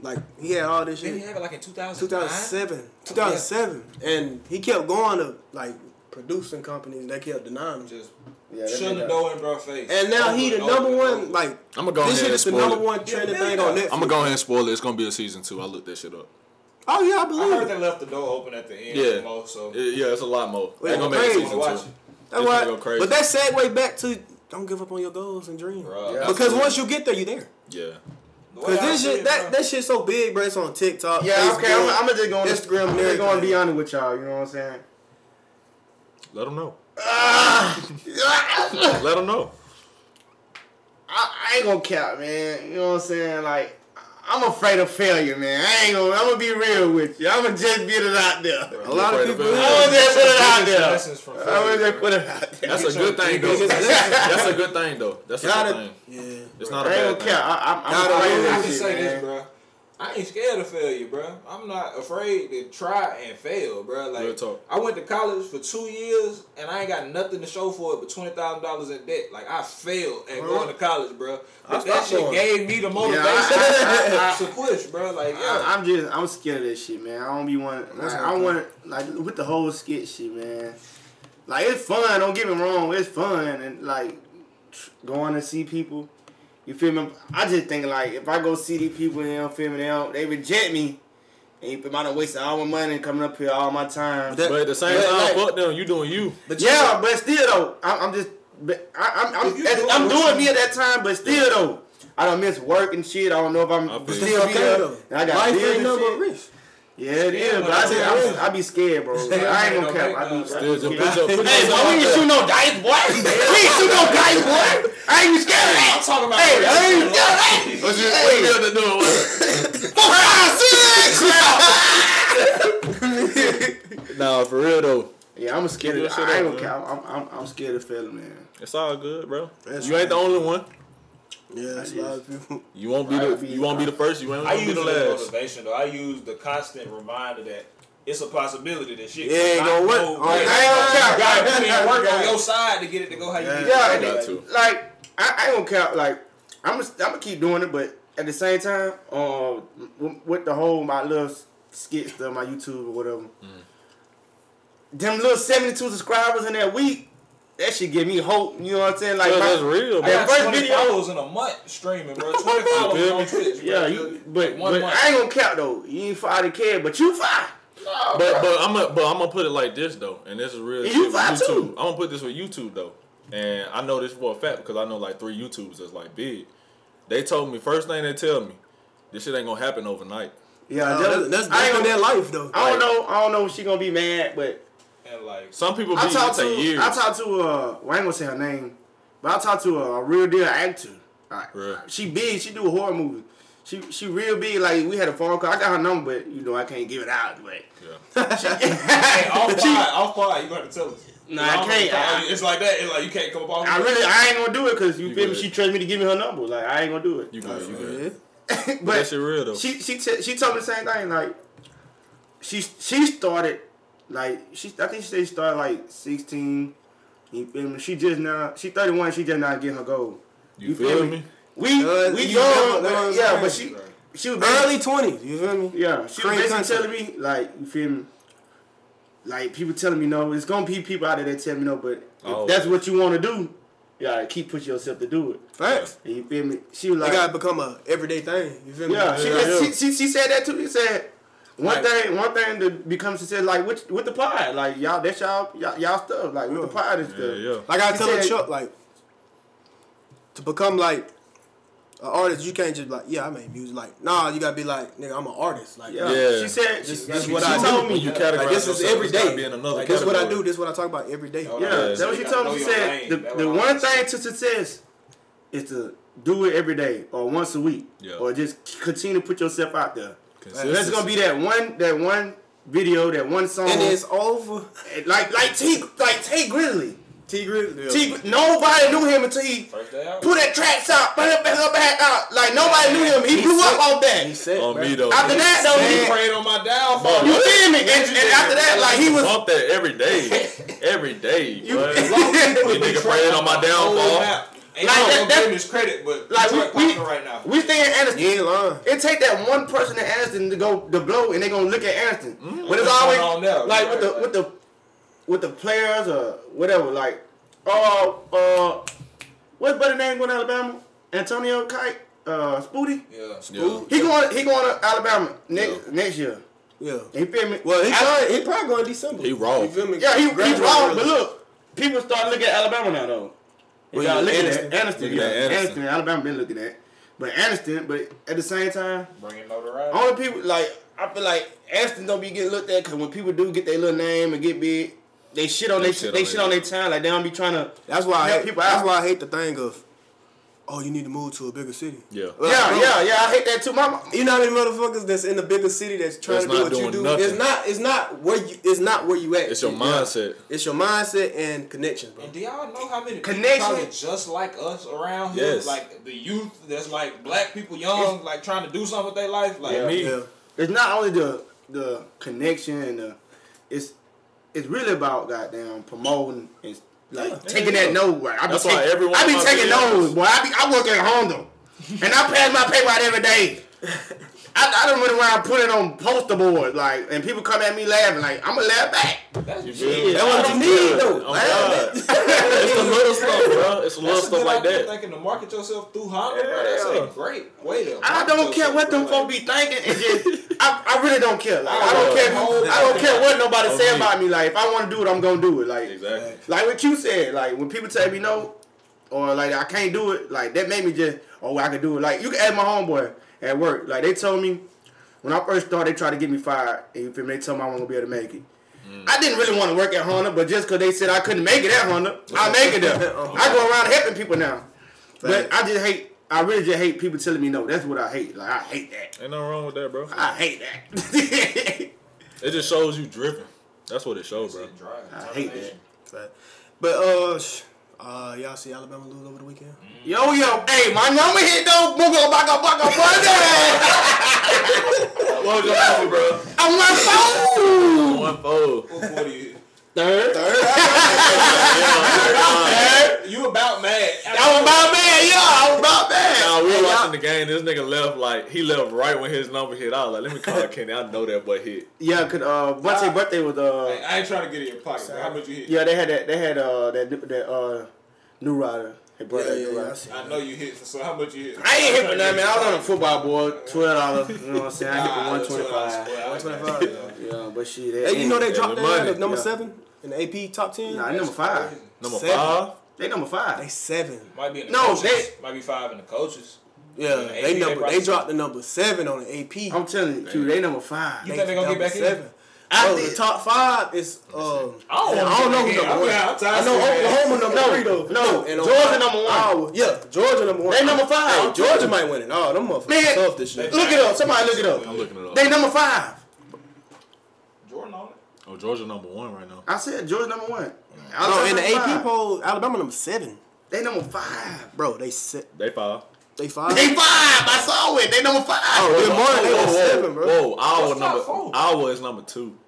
like he had all this Didn't he shit. have it like in 2009? 2007, 2007, and he kept going to like producing companies. and They kept denying him. Just Yeah, that shutting the nigga- door in bro face. And now Over he the number and one. over. Like I'm gonna go this ahead shit and is the spoil number it. one trending Yeah, thing yeah. on Netflix. I'm gonna go ahead and spoil it. It's gonna be a season two. I looked that shit up. Oh yeah, I I believe heard it. they left the door open at the end Yeah. for more, so It- yeah, it's a lot more. They're gonna make a crazy. season Watch two. it. That's It's why. gonna go crazy. But that segue back to don't give up on your goals and dreams. Bruh. Yeah. Because once you get there, you there. Yeah. The way Cause I this see shit, it, that bruh, that shit so big, bro. It's on TikTok. Yeah, Facebook, okay. I'm, I'm gonna just go on Instagram, and I'm just going to everything. be honest with y'all. You know what I'm saying? Let them know. Ah! Let them know. I, I ain't gonna cap, man. You know what I'm saying? Like, I'm afraid of failure, man. I ain't gonna. I'm gonna be real with you. I'm gonna just get it out there. A lot of people. I'm gonna just put it out there. I'm gonna just put it out there. That's a good thing though. That's a good thing though. That's a good thing. Yeah. It's not a I ain't bad gonna cap. I, I'm, I'm Gotta afraid I of lose. can shit, man. This, bro. I ain't scared of failure, bro. I'm not afraid to try and fail, bro. Real Like talk. I went to college for two years and I ain't got nothing to show for it but twenty thousand dollars in debt. Like I failed at going to college, bro. But I that shit going. gave me the motivation I- I- to push, bro. Like I, yeah, I'm just, I'm scared of this shit, man. I don't be want, like, That's I okay. want, like, with the whole skit shit, man. Like, it's fun. Don't get me wrong, it's fun, and like, tr- going to see people. You feel me? I just think like, if I go see these people and they don't feel me, they don't, they reject me. And you feel me? I done wasted all my money coming up here, all my time. That- But at the same Yeah, time, like- fuck them. You doing you. But you Yeah, but still though, I'm, I'm just, but I, I'm, I'm, If doing I'm doing me at that time, but still though, I don't miss work and shit. I don't know if I'm still be okay there. though. And I got Life bills ain't and nothing but shit. risk. Yeah, it is, Yeah, but but I, I just. I, I be scared, bro. Like, I ain't gonna cap. I be, Still just I put your put Hey, yourself boy, we ain't shoot no dice, boy. we ain't shoot no dice, boy. I ain't even scared of that. I'm talking about. Hey, I ain't scared of that. What you what you have to do? Nah, for real though. Yeah, I'm scared of. I ain't gonna cap. I'm, I'm, I'm scared of failing, man. It's all good, bro. That's you ain't the only one. Yeah, that's a lot of people. You won't be Right. the you won't be the first. You ain't I gonna be the last. motivation though. I use the constant reminder that it's a possibility that shit It ain't not gonna work. go Oh, right. I ain't gonna cap. You gotta work on your side to get it to go how you Yeah. need it. Yeah, I and got it- to. like I, I ain't gonna cap. Like I'm, gonna, I'm gonna keep doing it, but at the same time, uh, with, with the whole my little skit stuff, my YouTube or whatever, them little 72 subscribers in that week, that should give me hope. You know what I'm saying? Like Yeah, my- that's real, bro. That got first video- followers in a month streaming, bro. 20 followers on me? Twitch, bro. Yeah, you, but, Like one but month. I ain't gonna cap though. You ain't five to care, but you five. But but I'm gonna but I'm gonna put it like this though, and this is real you with fly YouTube. too. I'm gonna put this with YouTube though, and I know this for a fact because I know like three YouTubers that's like big. They told me first thing they tell me, this shit ain't gonna happen overnight. Yeah, Oh, that- that's that's I ain't different than gonna, life though. I don't know. I don't know if she gonna be mad, but And like, Some people be I talked to years. I talked to uh, well, I ain't gonna say her name, but I talked to a, a real deal actor. Alright. Real. She big. She do a horror movie. She she real big. Like we had a phone call. I got her number, but you know I can't give it out. But yeah. hey, off She- pod, off pod, you gonna have to tell us. Nah, I I'm can't. gonna- I- it's like that. It's like you can't come up off. I really I ain't gonna do it because you, You feel me. She trusts me to give me her number. Like I ain't gonna do it. You good? You good? But but that shit real though. she she t- she told me the same thing. Like she she started like she I think she said she started like sixteen. You feel me? She just now she thirty one. She just not getting her goal. You, you feel, feel me? me? We Uh, we you young, never- but- never yeah, but saying. she she was basically- Early twenties, you feel me? Yeah, she Cream was basically concept. telling me like you feel me. Like people telling me no, it's gonna be people out there that tell me no, but if Oh. that's what you want to do, you gotta keep pushing yourself to do it. Facts. And you feel me? She was They like, gotta become a everyday thing. You feel me? yeah, she, Yeah, she, yeah. She, she said that too. She said one Like- thing, one thing to become success, like with with the pod, like y'all, that's y'all, y'all, y'all stuff, like with the pod and stuff. Yeah, yeah. Like I She tell said- Chuck, like to become like an artist, you can't just be like, yeah, I make music. Like, nah, you gotta be like, nigga, I'm an artist. Like, Yeah. Yeah. She said. This- she, this is she, what she I do. told When you me. categorize like this is every day. every it's gotta day. be in another Like, this is what I do. This is what I talk about every day. Oh, Yeah, Yeah, that's what you she gotta told me. She said the, the one thing to success is to do it every day or once a week, Yeah. or just continue to put yourself out there. Consistency. That's gonna be that one, that one video, that one song. And it's over. like like T like Tee Grizzley. Tee Grizzley. T nobody knew him until he First day out. put that tracks out, back back back out. Like nobody knew him. He blew up off that. He said, On me though. After that though, He he, prayed on my downfall. you feel me? And, and after that, like he was. bump that every day, every day. You- boy. As You nigga praying on my downfall. Ain't Like, like, that- that- him his credit, but Like, like we- Detroit we- right now. We stay in Anderson. You ain't lying. It take that one person in Anderson to go to blow, and they gonna look at Anderson. But it's always going on there? like with the Right, with the with the players or whatever. Like, uh, uh, what's better name going to Alabama? Antonio Kite, uh, Spooty. Yeah. Yeah. He going he going to Alabama next next year. Yeah. You feel me? Well, he I- probably, he probably going in December. He raw. You feel me? yeah, he, he wrong. But look, people start looking at Alabama now though. And Well, y'all looking Anderson. at Anderson, Looking yeah, at Anderson. Anderson. Alabama been looking at, but Anderson. But at the same time, Bringing notoriety. Only people like I feel like Aston don't be getting looked at because when people do get their little name and get big, they shit on They they shit they on shit their on their time. Like they don't be trying to. That's why I hate, people that's out. why I hate the thing of, oh, you need to move to a bigger city. Yeah. Like, yeah, bro, yeah, yeah. I hate that too. My You know how many motherfuckers that's in the bigger city that's trying That's to do what you do? nothing. It's not. It's not where you. It's not where you at. It's your Yeah. mindset. It's your mindset and connections, bro. And do y'all know how many Connection. people just like us around here? Yes. Like the youth that's like black people young, like trying to do something with their life. Like Yeah, me. Yeah. it's not only the the connection and the it's it's really about goddamn promoting and like Yeah. taking Yeah. that note. Right? I be, That's why take- every one I be taking videos- notes, boy. I be I work at Honda, and I pass my paper out every day. I, I don't run around putting on poster boards, like, and people come at me laughing, like, I'm gonna laugh back. that's You shit. feel me? That's what you need, though. Oh, it's the little stuff, bro. It's the little That's a stuff good like idea, that. Thinking to market yourself through Honda, bro. That's a great way to. I don't care what them bro. folk be thinking. It's just, I, I really don't care. Like, I Oh, don't care. oh, I don't care what nobody oh, say me. about me. Like, if I want to do it, I'm gonna do it. Like, Exactly. like what you said. Like when people tell me no, or like I can't do it, like that made me just, oh, I can do it. Like you can ask my homeboy at work. Like they told me when I first started, they tried to get me fired. And you feel me? They told me I wasn't gonna be able to make it. I didn't really want to work at Honda, but just because they said I couldn't make it at Honda, I make it there. I go around helping people now. But I just hate. I really just hate people telling me no. That's what I hate. Like I hate that. Ain't nothing wrong with that, bro. I hate that. It just shows you driven. That's what it shows, bro. Drive, I hate that. But uh, sh- uh, y'all see Alabama lose over the weekend? Yo, yo, hey, my number hit though. Booga, baka, baka, baka. What was your number, bro? On my phone. One four. What forty you hit? Third. You about mad? I was about mad. yeah, I was about mad. Nah, we Hey, were y'all- watching the game. This nigga left like he left right when his number hit. I was like, let me call Kenny. I know that boy hit. Yeah, cause uh, Vontae birthday was Hey, uh, I ain't trying to get in your pocket. How much you hit? yeah, they had that, they had uh, that that uh, new rider. They brought Yeah, yeah, yeah. I I know you hit. So how much you hit? I ain't hit for nothing, man. I was on a football board, twelve dollars. You know what I'm saying? I hit for one twenty five. $12. 125. Yeah, but shit. Hey, you know they dropped that number seven in the AP top ten. Nah, they number five. Number Seven. five. They number five. They seven. Might be in the No, coaches. they- might be five in the coaches. Yeah, the they AP, number probably- they dropped the number seven on the AP. I'm telling you, Q, they number five. You think they're gonna get number back in? seven. I Bro, the top five is um. I don't, I don't know who number one. I'm tired I know of saying that. Oklahoma number No, three though. no, And Georgia number one. Iowa, yeah, Georgia number one. They number five. Hey, Georgia might win it. Oh, them motherfuckers Man, tough this year. Look it up. Somebody look it up. I'm looking it up. They number five. Jordan on it. Oh, Georgia number one right now. I said Georgia number one. No, Alabama in the number AP five. poll, Alabama number seven. they number five. Bro, they se- They five. they five. They five. I saw it. They number five. Oh, good morning. They Whoa, was whoa, seven, bro. Whoa, Iowa What's number. four? Iowa is number two.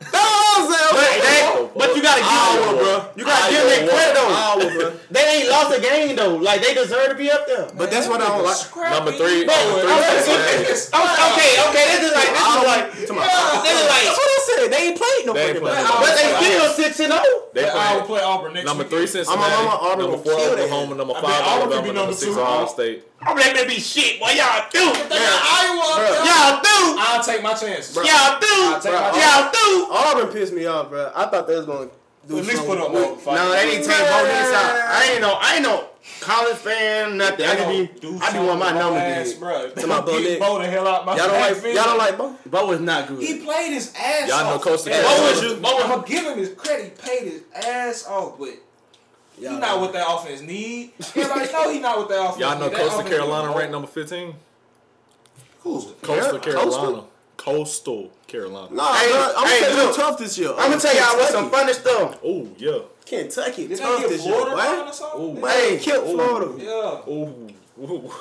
That's what I'm But, saying. they, but you gotta give Iowa, them, bro. You gotta give them credit though. Iowa, bro. They ain't lost a game though. Like they deserve to be up there. But that's what I don't like. Number three. Bro, number three. I'm- Cincinnati. I'm- okay, okay. This is like this is like this is like. That's said. They ain't played no They ain't fucking played no But they still six and oh. zero. They They play will play Auburn next number week. three Cincinnati. I'm- I'm- I'm- Auburn number four. Oklahoma. Number I five Auburn Alabama. be Number number six. Ohio State. I'm like that be shit. Boy, y'all do. Iowa. Y'all do. I'll take my chances. Y'all do. I'll take my Y'all do. Auburn pissed me off, bro. I thought they was gonna do At least put up with- more fight. No, they need to take both niggas out. I ain't no, I ain't no college fan, nothing. I, just be, I be want my number ass, to bro. To my Bo Get Nick. Bo the hell out my Y'all don't like backfield. y'all don't like Bo? Bo is not good. He played his ass Y'all know off. Coastal And Carolina. Bo was, Bo, I'm gonna give him his credit. He paid his ass off, but he Y'all not what that offense need. Everybody know he not what that offense Y'all know need. That Coastal Carolina ranked number 15? Cool. Coastal Carolina. Coastal? Coastal Carolina. Nah, Hey, bro, I'm hey, gonna look. tough this year. I'm gonna tell y'all what's some funny stuff. Oh, yeah. Kentucky Did tough they get this year, Florida boy. down or something? Ooh. Man, Hey. killed Florida. Yeah. Oh, ooh.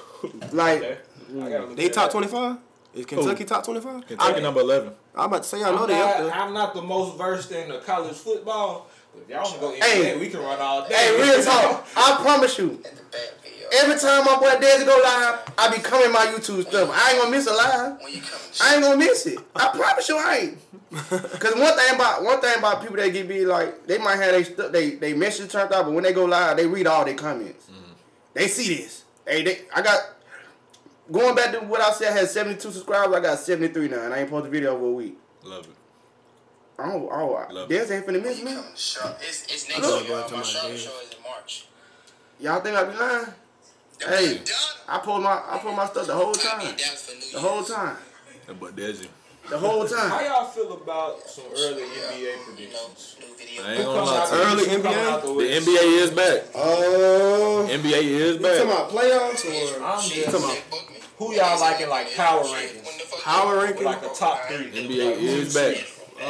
Like, Okay. I They at top twenty five. Is Kentucky top twenty five? Kentucky number 11. I'm about to say I know they up not, there. I'm not the most versed in the college football, but if y'all want to go NBA, Hey. we can run all day. hey, real talk. I promise you. at the back video. Every time my boy Desi go live, I be coming my YouTube stuff. I ain't gonna miss a live. When you come I ain't gonna miss it. I promise you, I ain't. Cause one thing about one thing about people that get be like, they might have they stuff they they message turned out, but when they go live, they read all their comments. Mm-hmm. They see this. Hey, they I got going back to what I said. I had seventy two subscribers. I got seventy three now, and I ain't posted a video over a week. Love it. Oh, oh, Love Desi ain't finna when miss you me. come to sharp, it's, it's next Look. year. My about show is in March. Y'all think I be lying? Hey, I post my I post my stuff the whole time. The whole time. But Desi. The whole time. How y'all feel about some early NBA predictions? I ain't Who gonna lie out to the- you. Early NBA? the The NBA is back. Uh, NBA is you talking back. about playoffs or I'm just talking about who y'all like in like power rankings? power With ranking? like the top three. NBA is back.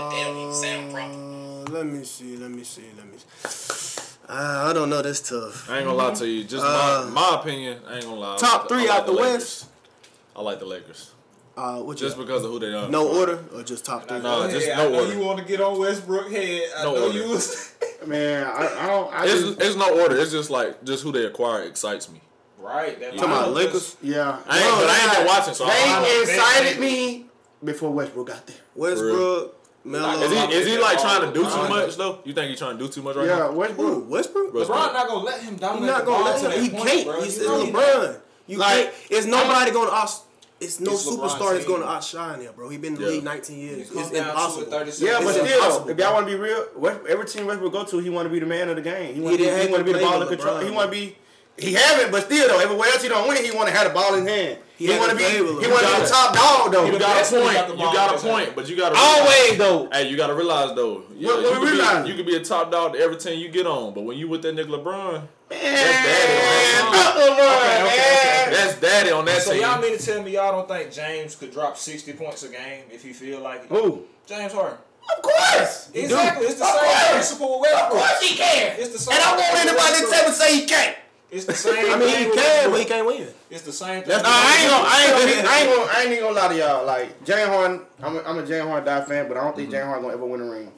Uh, let me see. Let me see. Let me. See. Uh, I don't know. That's tough. I ain't gonna lie to you. Just Uh, my, my opinion. I ain't gonna lie. top three like out the Lakers. West? I like the Lakers. Uh, what Just you? because of who they are. No order or just top three? No, Hey, just I no know order. you want to get on Westbrook head. I No know order. you was. Man, I, I don't. I It's, just, it's no order. It's just like just who they acquire excites me. right. That Talking about Lakers? yeah. I ain't, but I ain't been watching, so I don't. They They- me before Westbrook got there. Westbrook, Melo. Is he is he like trying to do too much though? You think he's trying to do too much right Yeah, now? Who? Westbrook. Westbrook? Westbrook. LeBron not gonna let him He's dominate not gonna let him. He can't. bro. He's You it's know he. LeBron. You Like, can't. It's nobody gonna out. It's no It's superstar LeBron's that's gonna outshine him, bro. He been in the Yeah. league 19 years. It It's down to it, impossible. 36 Yeah, but still, impossible, if y'all want to be real, West, every team Westbrook go to, he want to be the man of the game. He want to be, didn't he want to be the ball play in control. He want to be. He haven't, but still though, everywhere else he don't win, he want to have the ball in hand. He He, want to to be. He want to be the top dog though. You got a point. got You got a his hand. point, but you got to Always though. Hey, you gotta realize though. Yeah, What- what you, we could be, realize? you could be a top dog to every team you get on, but when you with that nigga LeBron, Man, daddy fuck LeBron, Okay, okay, man. that's daddy on that So team. y'all mean to tell me y'all don't think James could drop sixty points a game if he feel like it? Who? James Harden. Of course. Exactly. It's the Of same course. principle with Of course he can. It's the same. And I want thing with anybody to ever say he can't. It's the same. I mean, he thing with can, but he can't win. It's the same thing. That's Nah, I ain't gonna, I ain't gonna, I ain't gonna, I ain't even gonna lie to y'all. Like Jalen Harden, I'm a, I'm a Jalen Harden die fan, but I don't think mm-hmm. Jalen Harden gonna ever win a ring.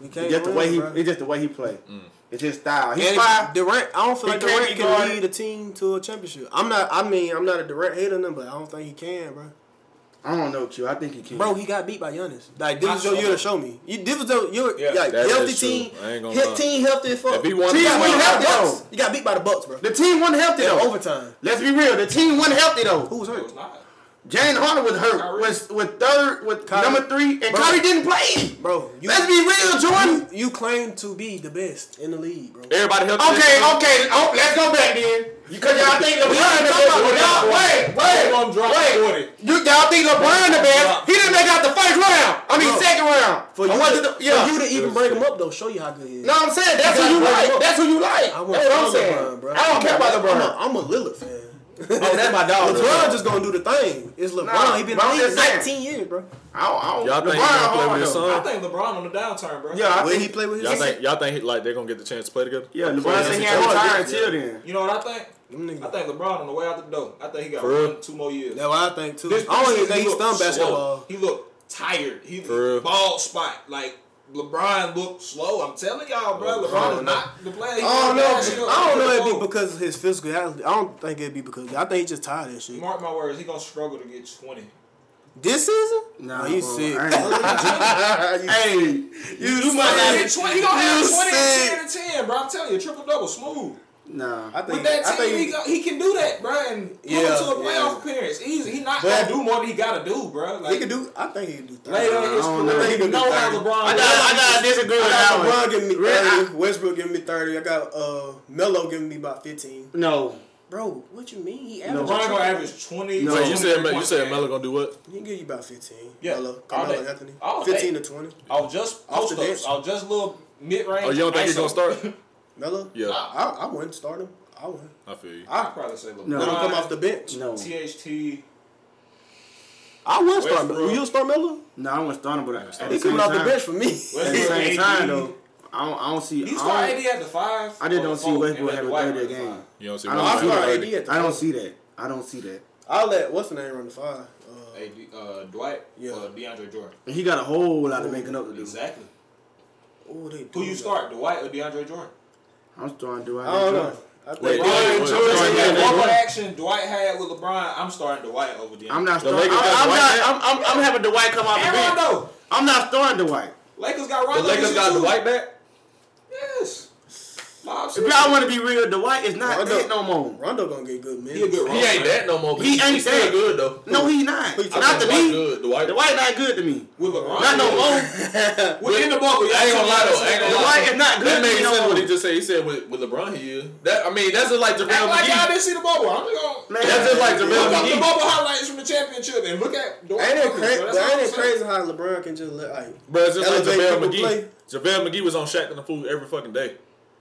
We can't It's just the win, way he, bro. it's just the way he play. Mm. It's his style. He's And five. Durant, I don't feel like can't Durant can lead a team to a championship. I'm not. I mean, I'm not a Durant hater, none, but I don't think he can, bro. I don't know, Q. I think he can. Bro, he got beat by Giannis. Like this I was your saw year to show me. You, this was your, your Yeah, like, healthy team. I ain't gonna Hit team healthy as fuck. If he won you Team got beat by healthy, the Bucks. though. You got beat by the Bucks, bro. the team wasn't healthy In though. overtime. Let's be real. The team wasn't healthy though. Who was It hurt? was not. Harden was hurt. Kyrie. Was with third with Kyrie. number three, and Bro. Kyrie didn't play. Bro, you, Let's be real, Jordan. you, you claim to be the best in the league, bro. Everybody help. Okay, okay. Oh, let's go back then. Because y'all think LeBron the best. Y'all, wait, wait, gonna drop wait. 40. Y'all think LeBron the best? He didn't make out the first round. I mean, Bro. second round. For I you, to, to- yeah. for you to even bring him up though, show you how good he is. No, I'm saying that's who You you gotta bring him like. That's who you like. I That's want what I'm LeBron, saying. bro. I don't care about I'm LeBron. a, I'm a Lillard fan. Oh, that's my dog. LeBron just gonna do the thing. It's LeBron. Nah, he been in but I'm the league just saying. 19 years, bro. I don't, I don't, Y'all think he LeBron gonna play with his though. I think LeBron on the downturn, bro. Yeah, I Will think he play with his Y'all son? think y'all think like they're gonna get the chance to play together? Yeah, LeBron Yeah, said he it's ain't hard, retired yeah. until then. You know what I think? I think LeBron on the way out the door. I think he got one, two more years. That's what I think too. This I don't even think he's done basketball. He looked tired. He For bald spot. Like LeBron looked slow. I'm telling y'all, bro. Oh, LeBron is not the player. He I don't know. last. I don't know it'd Oh. be because of his physicality. I don't think it'd be because I think he's just tired of that shit. Mark my words, he gonna struggle to get 20. This season? Nah, oh, you bro, sick. I You Hey, You, you might He, have 20, he gonna have 20 sick. and 10 and 10, bro. I'm telling you, triple double smooth. Nah. I think With that I team, think he, he can do that, bro, and pull Yeah, him to a playoff yeah. appearance. Easy. He not But- gonna do more than he gotta do, bro. Like, he could do. I think he could do. 30. later I don't career, know. he He could do know how 30. LeBron. I got, I got to disagree I with got that LeBron one. giving me Really, thirty. Westbrook giving me thirty. I got uh Melo giving me about fifteen. No. Bro, what you mean? He averaged. LeBron gonna average twenty. No. So you said you said. Melo gonna do what? He can give you about fifteen. Yeah. Melo, All Carmelo day. Anthony, All day. fifteen to twenty. Oh, just Off post the bench. ups. Oh, just little mid range. Oh, you don't think he's gonna start? Melo, Yeah, I, I wouldn't start him. I wouldn't. I feel you. I'd probably say LeBron. No. Let him come off the bench. No. THT. I would start. Westbrook. Will you start Melo? No, I wasn't starting, but at the He coming off the bench for me. At the same time, though, I don't, I don't see. He I start don't, AD at the five. I just don't see Westbrook having Dwight 30 a game. You don't see I don't I'll see that. AD I don't see that. I don't see that. I'll let what's the name run the five. Uh, AD, uh, Dwight Yeah. or DeAndre Jordan. And he got a whole lot of making up to do. Exactly. oh, they Who do you that. start, Dwight or DeAndre Jordan? I'm starting to do. I don't know. I think Wait, LeBron wait, and wait, Jordan, wait, wait, one wait. action Dwight had with LeBron, I'm starting Dwight over DeAndre. I'm not starting. I'm, I'm not. I'm, I'm, I'm having Dwight come off the bench. I'm not starting Dwight. Lakers got The Lakers got year, the too. white back. Yes. Nah, If y'all want to be real, Dwight is not Rondo- that no more. Rondo gonna get good minutes. He good He ain't that no more. He he ain't that. good though. No, he not. Who Not to me. good. Dwight. Dwight not good to me. With LeBron. Not no more. Within the bubble, I ain't gonna lie though. I ain't gonna lie. Dwight is not good That made me no sense what he just said. He said with, with LeBron he is. That I mean that's just like JaVale Act like y'all didn't see the bubble. I'm just gonna Man, That's just like look JaVale up the bubble highlights from the championship and look at Dwight. Ain't it crazy? bro. But That's all ain't I'm it saying. crazy how LeBron can just like? Bro, it's just like elevate JaVale McGee. play? JaVale McGee was on Shaqtin' a Fool every fucking day.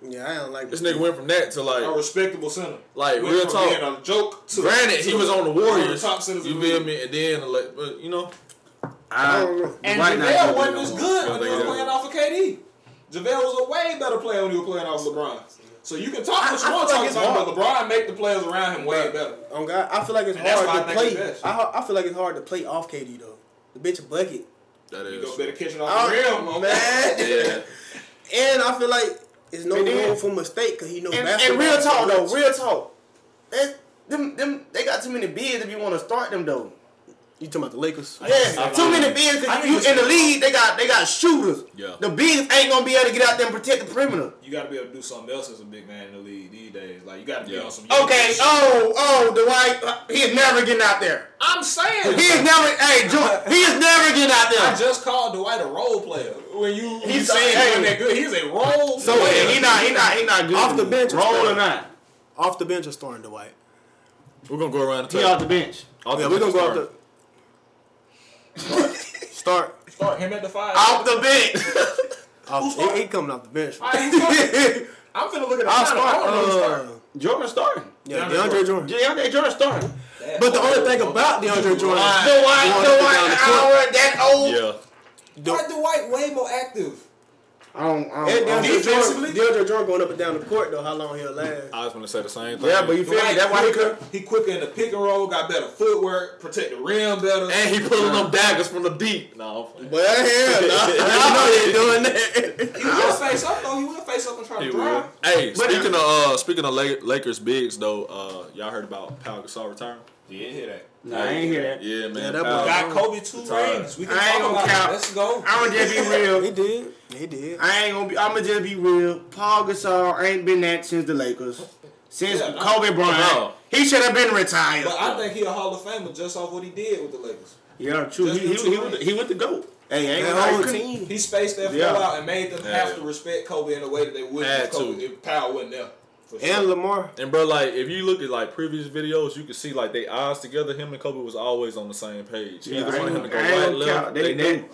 Yeah, I don't like This nigga went from that to like A respectable center. Like, Went real from talk. being a joke to Granted, he was on the Warriors. top centers You feel me? And then like, but you know, I I, don't know. And JaVale wasn't as more. good when he was playing off of KD. JaVale was a way better player when he was playing off LeBron. So you can talk I- what I you want to like talk it's about, but LeBron make the players around him way better. On God, I feel like it's And that's why I hard to think he's play. I, I feel like it's hard to play off KD though. The bitch a bucket. that You go better catching off the rim, Oh, man. man. Yeah. And I feel like it's no And then- room for mistake because he knows and, basketball. and real talk so though, real talk. That, them, them, they got too many bids if you want to start them though. You talking about the Lakers? Yeah, too many bids because think you, in the league they got they got shooters. Yeah. The bigs ain't gonna be able to get out there and protect the perimeter. You got to be able to do something else as a big man in the league these days. Like you got to be Yeah. on some. Okay, oh, oh, Dwight, uh, he is never getting out there. I'm saying. He is never, hey, Ju- he is never getting out there. I just called Dwight a role player. When you He's he's saying, saying hey. he that good, he's a role So player. he not, he not, he not good. Off the bench or roll or not. Off the bench or starting Dwight? We're gonna go around the He table. off the bench. Off Yeah, the we're gonna go off the. Start. Start him at the five. Off the bench. Off, he, he coming off the bench. All right, who's starting? I'm finna look at the I'll lineup. I start. don't Uh, starting. Jordan starting. yeah, DeAndre DeAndre Jordan. DeAndre Jordan starting. But the only thing about DeAndre Jordan, Dwight, Going up and Dwight the court. Howard, that old. Yeah. Dwight Dwight way more active. I don't, I and don't, I DeAndre don't. Defensively? Jordan, DeAndre Jordan going up and down the court though. How long he'll last? I was gonna say the same thing. Yeah, but you feel me? Dwight That's why he quicker. could. He quicker in the pick and roll. Got better footwork. Protect the rim better. and he pulling them daggers from the deep. No, But hell, nah, I know you ain't doing that. he will face up though. He will face up and try He to drive. Hey, But- speaking of uh, speaking of Lakers bigs though, uh, y'all heard about Pau Gasol retiring? Yeah, hear that. Nah, I ain't hear that. Yeah, man. that Pau- boy- Got Kobe two rings. We can I ain't talk gonna about count. it. Let's go. I'm gonna just be real. he did. He did. I ain't gonna be. I'm gonna just be real. Pau Gasol ain't been that since the Lakers. Since Yeah, no. Kobe Bryant, No. he should have been retired. But I think he a Hall of Famer just off what he did with the Lakers. yeah, true. Just He, he, the he, was, he with the goat. Hey, ain't That gonna whole team. He spaced that floor Yeah. out and made them Yeah. have to respect Kobe in a way that they wouldn't if Kobe to. if Pau wasn't there. For sure. And Lamar. And bro, like if you look at like previous videos, you can see like they eyes together. Him and Kobe was always on the same page. Yeah, either I wanted him ain't to go gonna- right, left. count. They, They- they-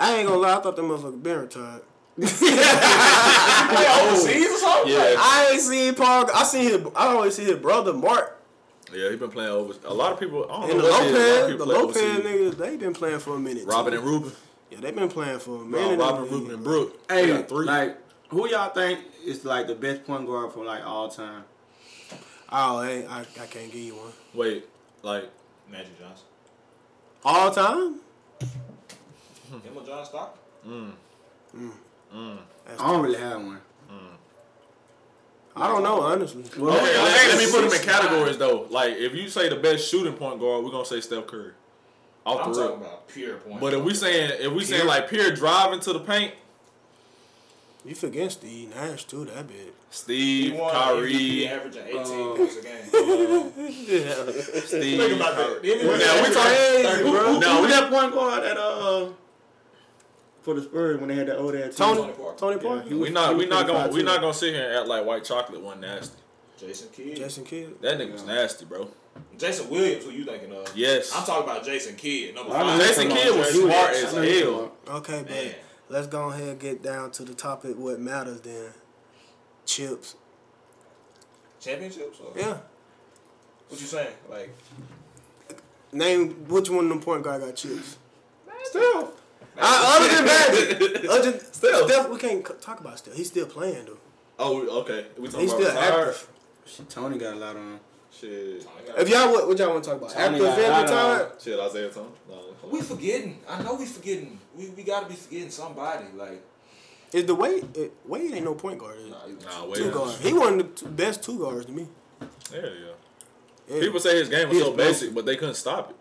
I ain't gonna lie. I thought that motherfucker been retired. Play overseas or something? Yeah. I ain't seen Pau. I seen his. I always see his brother Marc Yeah, he been playing over. A lot of people. I don't and know the what it is, a lot of Lopez. people The Lopez overseas. niggas. They been playing for a minute. Robin too. and Ruben. Yeah, they been playing for a minute. Bro, Robin, Ruben, and Brook. Hey, three. like who y'all think is like the best point guard for like all time? Oh, I, I, I can't give you one. Wait, like Magic Johnson. All time? Him or John Stockton? That's mm. mm. mm. I don't really have one. Mm. I don't know, honestly. Well, Okay, let, let me put them in categories though. Like if you say the best shooting point guard, we're gonna say Steph Curry. Off I'm the talking rip. about pure point. But if we saying if we saying like pure driving to the paint, You forget Steve Nash too? That big. He Steve, won MVP Kyrie, averaging 18 Uh, points a game. Steve. Think about that. Now we Crazy, talking. bro. Now Who we that point guard at uh for the Spurs when they had that old ass? Tony Tony Parker. Tony Yeah, Parker. he We not we not gonna we not gonna sit here and act like white chocolate wasn't nasty. Jason Kidd. Jason Kidd. That nigga was nasty, bro. Jason Williams, who you thinking of? Yes. I'm talking about Jason Kidd, number I know five. Jason Kidd was smart as hell. Okay, but Man. Let's go ahead and get down to the topic. What matters then? Chips. Championships? Or Yeah. What you saying? Like, Name which one of them point guard got chips. Still. Uh, other than Magic, other than Still. Steph, we can't talk about still. He's still playing though. Oh, okay. We talking He's about still retired? active. Shit, Tony got a lot on. Shit. If y'all what, what y'all want to talk about? Tony Active got and a lot on. retired. Shit, Isaiah Thomas. No. we forgetting. I know we forgetting. We, we got to be forgetting somebody. Like, Is the Wade? It, Wade ain't no point guard. Nah, you- Nah, wait. two guard. He one of the two, best two guards to me. Yeah, yeah. Yeah. People say his game was He so explosive. basic, but they couldn't stop it.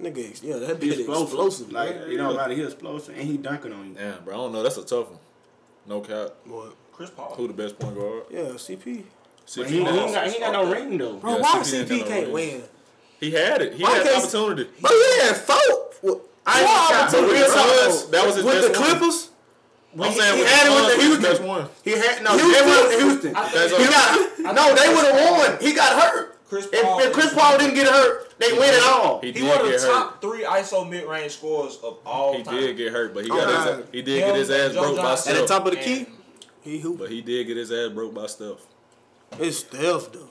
Nigga, yeah, that He bitch explosive. explosive. Like man. it don't matter. He explosive and he dunking on you. Damn, bro. I don't know. That's a tough one. No cap. Boy, Chris Paul. Who the best point guard? yeah, CP. CP he, he, ain't got, he ain't got no ring though. Bro, Yeah, why CP CP got can't ring. win? He had it. He Why had the opportunity. But he had four. Well, I four ain't got- opportunities, real bro. talk, was- that was his with best the one. Clippers. I'm saying he with had it with the he was Houston. best one. He had no. Houston? They went with Houston. I He got no. They would have won. He got hurt. Chris If, Paul if Chris Paul didn't get hurt, they win it all. He He one of the get hurt. top three ISO mid range scorers of all He time. did get hurt, but he got nah. his he did get his ass Joe broke by stuff. At the top of the key, he who? But he did get his ass broke by Steph. It's stealth though.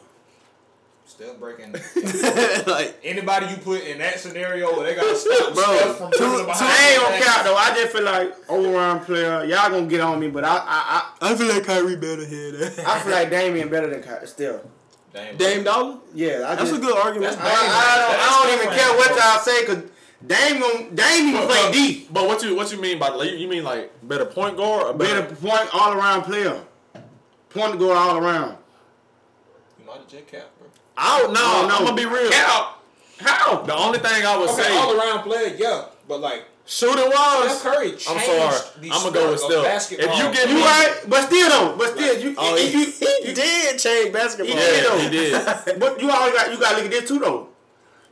Still breaking. like Anybody you put in that scenario they got to stop Bro, Steph from two- dribbling two- behind. I ain't the gonna count though. I just feel like overall player. Y'all gonna get on me, but I I I I feel like Kyrie better here. Than I, I feel like Damian better than Ky- still. Damn. Dame Dollar. Yeah, I That's just, a good argument. That's I, I don't, I don't even care what different. y'all say because Dame gon' Dame even play D. But what you what you mean by like, you mean like better point guard or better? Better point all around player. Point guard all around. You might have jet cap, bro. I don't know. No, I'm gonna be real. How? How? The only thing I would Okay, say all around player, yeah, but like shooting Steph wise, Curry I'm sorry. I'm gonna go with sport of Steph. If you give You me, right, but still though, but still you Oh, you, he, you, he did change basketball. He did. yeah, he did. but you always got you got to look at this too though.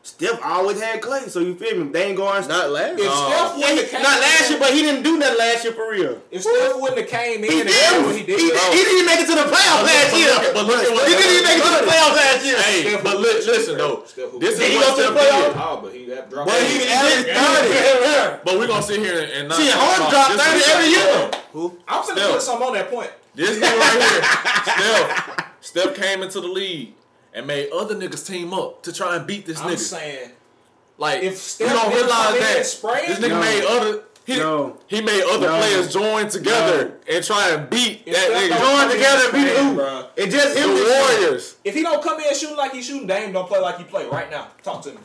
Steph always had Clay, so you feel me? They ain't going. Not last. if Uh, Steph wouldn't have came not last year, but he didn't do nothing last year for real. if Steph wouldn't have came in He and did. did what He, he did, he, bro, didn't even make it to the playoffs last year. But look He didn't even make it to the playoffs last year. Hey, Steph but who- li- listen though, this Did is he what go to the Steph playoffs? did. Oh, but he had dropped. But he Hey, averaged 30. But we're gonna sit here and not. See, talk Harden about dropped this 30 nigga every year. Who? I'm finna Steph. put some on that point. This nigga right here, Steph. Steph came into the league and made other niggas team up to try and beat this I'm nigga. saying Like If you don't realize that and spray, this nigga No. made other he, No. he made other No. players join together and try and beat If that Steph nigga. Join together and beat spraying, who? bruh. It just The him. this year. Warriors. If he don't come in shooting like he shooting, Dame don't play like he play right now. Talk to me.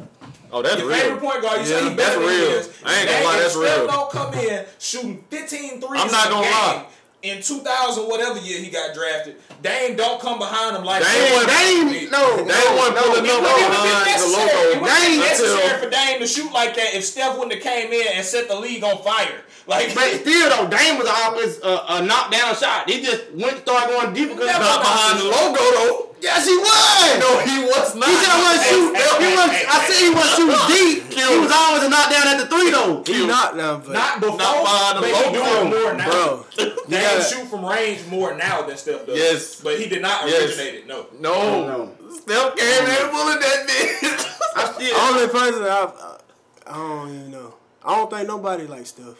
Oh, that's Your real. favorite point guard, you say Yeah, he better that's than he real. is. I ain't gonna Dame, lie, if that's Steph real. don't come in shooting 15 threes I'm not gonna game lie. In 2000 whatever year he got drafted. Dame don't come behind him like Dame Dame. wasn't- Dame, no, They no, wasn't no, pulling no, up no, It wouldn't behind have been the necessary. logo. It wouldn't have Dame necessary for Dame to shoot like that if Steph wouldn't have came in and set the league on fire. Like, But still though, Dame was always a, a knockdown shot. He just went to start going deep because Never Not behind the logo though. Yes, he was. No, he was not. He said I wasn't shoot. hey, He was. hey, I said he wasn't shooting deep. He was always a knockdown at the three though. He not now, but not before, Not behind the but he logo, doing more now. bro. Dame gotta- shoot from range more now than Steph does. Yes. but he did not Yes. originate it. No. No. No. Steph came in pulling that bitch. I still. Only person I, I, I don't even know. I don't think nobody like Steph.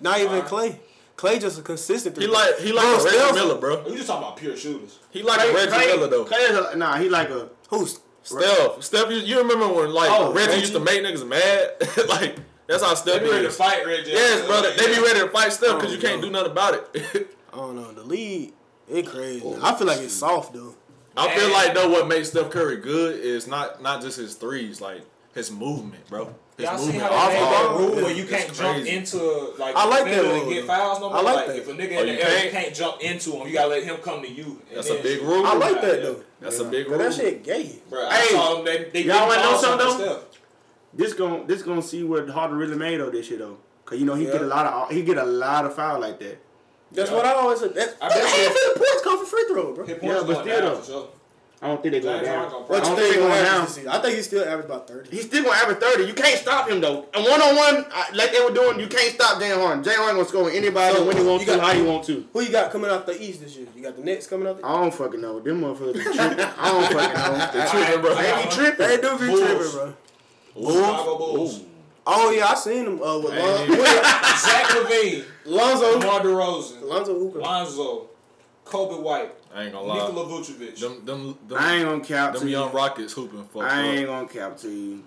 Not even uh, Alright. Clay. Clay just a consistent. he like he like Bro, a Reggie Steph- Miller, bro. We just talking about pure shooters. He like a Reggie Miller though. Clay is a, nah, he like a. who's Steph, Steph, you, you remember when like Oh, Reggie, Reggie? used to make niggas mad? like that's how Steph. They be ready to fight Reggie. Yes, brother. They be ready to fight Steph because Oh, you can't no. do nothing about it. I don't know. The league, it crazy. Oh, I feel like it's soft though. I feel like though what makes Steph Curry good is not not just his threes, like his movement, bro. His Y'all see how off they the made ball. that rule where you can't jump into like I like the that rule, and get fouls no more. I like like that. if a nigga Oh, in the you air, you can't? can't jump into him. You gotta let him come to you. That's a big rule. I like that though. That's a big rule. that shit gay. Bro, I Hey, saw them. They, they y'all didn't wanna know something, something though? Steph. This gon' this gonna see what Harden really made though this shit though, cause you know he Yeah. get a lot of he get a lot of foul like that. That's Yeah. what I always said. That's, I I bet bet you- half of the points come from free throw, bro. Yeah, but going still down though. For sure. I don't think they're going down. What I you don't think think he gonna going down. this season? I think he still average about thirty. He's still gonna average thirty. You can't stop him though. And one on one, like they were doing, you can't stop Jay Harden. Jay Harden gonna score with anybody So, when he wants to, how he want to. Who you got coming out the East this year? You got the Nets coming out the I don't fucking know. Them motherfuckers be tripping. I don't fucking know. They tripping, bro. They be tripping. They do be Bulls. tripping, bro. Chicago Bulls. Oh yeah, I seen them uh, with Ain't Lon- Zach LaVine, Lonzo. DeMar DeRozan, Lonzo Hooker. Lonzo, Coby White, I ain't gonna lie. Nikola Vucevic. Them, them, them, I ain't gonna cap them to young you. Rockets hooping for I ain't gonna cap to you.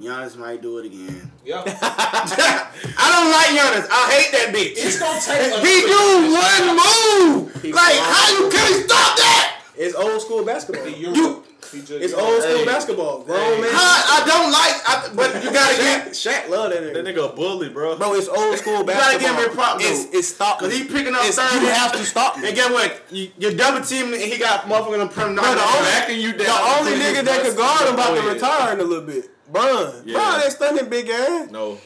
Giannis might do it again. Yeah. I don't like Giannis. I hate that bitch. It's gonna take a He do one move. Like how you can stop that? It's old school basketball. You- He just- It's old school Hey. basketball. Grown Hey. man. How, I don't like. I, but you gotta Shaq, get. Shaq love that That nigga. nigga a bully, bro. Bro, it's old school basketball. you gotta give him props, it's though. it's stop. Cause he picking up It's, third. you have to stop me. And guess what? You, you're double teaming. and He got motherfucking them prim. Bro, the only, backing you down. the only nigga that nuts could guard him about to oh, the retire in a little bit. Bron. Yeah. Bron ain't stunning big ass. No.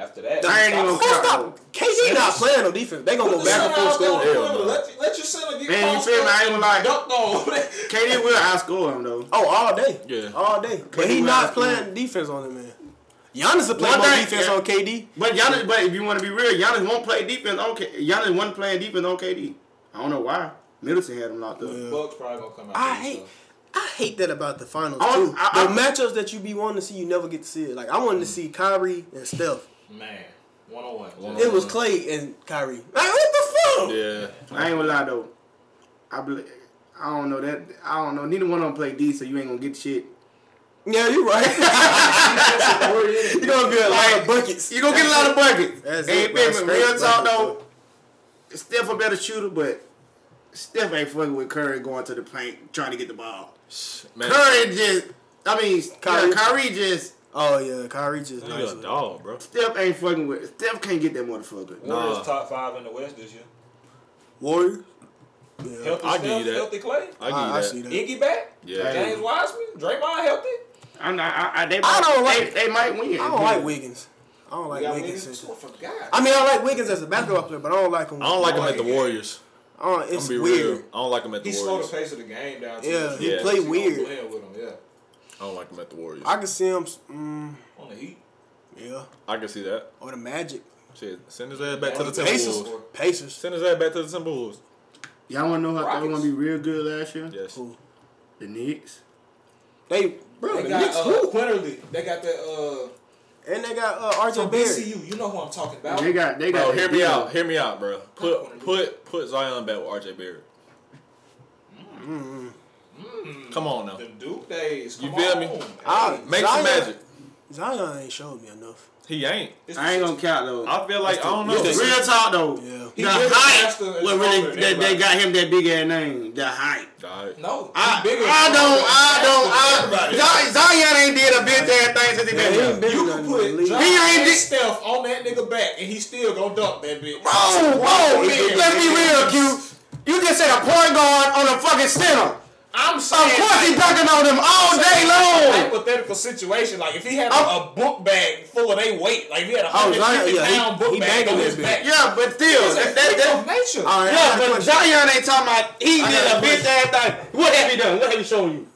After that, I ain't even gonna stop? KD not playing no defense. They gonna go back and center forth out there on score. the Hell perimeter. no. Let, let your center get Man, you feel me? I ain't gonna lie. and dunked on. KD will outscore him though. Oh, all day. Yeah. All day. But KD he not outscore playing defense on him, man. Giannis will play more thing, defense yeah. on KD. But Giannis, but if you want to be real, Giannis won't play defense on K. Giannis wasn't playing defense on KD. I don't know why. Middleton had him locked up. Yeah. Bucks probably gonna come out. I hate, so. I hate that about the finals oh, I too. was- I- the matchups that you be wanting to see, you never get to see it. Like I wanted to see Kyrie and Steph. Man, one on one. One on It was. Clay and Kyrie. Like what the fuck? Yeah. I ain't gonna lie though. I believe. I don't know that. I don't know. Neither one of them play D, so you ain't gonna get shit. Yeah, you're right. you're gonna get a lot of buckets. You're gonna get a lot of buckets. That's ain't it, bro. been real talk buckets, though. Steph a better shooter, but Steph ain't fucking with Curry going to the paint trying to get the ball. Man, Curry just. I mean, Kyrie. Kyrie, Kyrie just. Oh yeah, Kyrie just you nice. a dog, bro. Steph ain't fucking with. Steph can't get that motherfucker. Warriors Nah. top five in the West this year. Warriors. Yeah. Healthy I'll Steph, give you that. healthy Clay, I give I, I you see that. that. Iggy back, Yeah. James Wiseman, Draymond healthy. I'm not. I, I, they I might, don't like- They, they might win. I don't like Wiggins. I don't like Wiggins. Wiggins. I. I mean, I like Wiggins as a basketball player, but I don't like him. I don't like him at the Warriors. I don't, I'm it's be weird. real. I don't like him at the Warriors. he slowed the pace of the game down. Yeah, he Yeah. play weird. blend with him, yeah. I don't like him at the Warriors. I can see him. Mm, On the Heat. yeah, I can see that. or the Magic. Shit, send his ass back to the Pacers. Timberwolves. Pacers. Send his ass back to the Timberwolves. Y'all wanna know how they Rockets. were gonna be real good last year? Yes. Who? The Knicks. They bro, They the got Knicks uh, who? Quinterly. They got that uh And they got uh, RJ from Barrett. BCU. You know who I'm talking about. They got. They got. Bro, hear me deal. out. Hear me out, bro. Put put put Zion back with RJ Barrett. Come on now. The Duke days. You feel on. me? Hey, Ah, Make Zion- some magic. Zion ain't showed me enough. He ain't. it's I ain't gonna count though. I feel like I don't know. it's the- Real talk though. Yeah. He the bigger, height. faster, and What really? stronger They, they got him that big ass name. The height. Alright. No, I, he bigger. I don't. I don't. I, everybody. Zion Zion ain't did a bitch ass thing since he Yeah, been here. ain't You can put. John He ain't and di- Steph on that nigga back, and he still gonna dunk that bitch. Bro, bro, let's be real, Q. You just said a point guard on a fucking center. I'm Of saying, course he like, dunking on them all day long. hypothetical situation, like if he had a, I'm- a book bag full of their weight, like if he had a Oh, hundred Zion, fifty yeah, he- pound book he bag on his back, Yeah, but still, it's a that, that, that, nature. All right, I yeah, but question. Zion ain't talking about he I did a a bitch ass thing. What have he done? What have he shown you?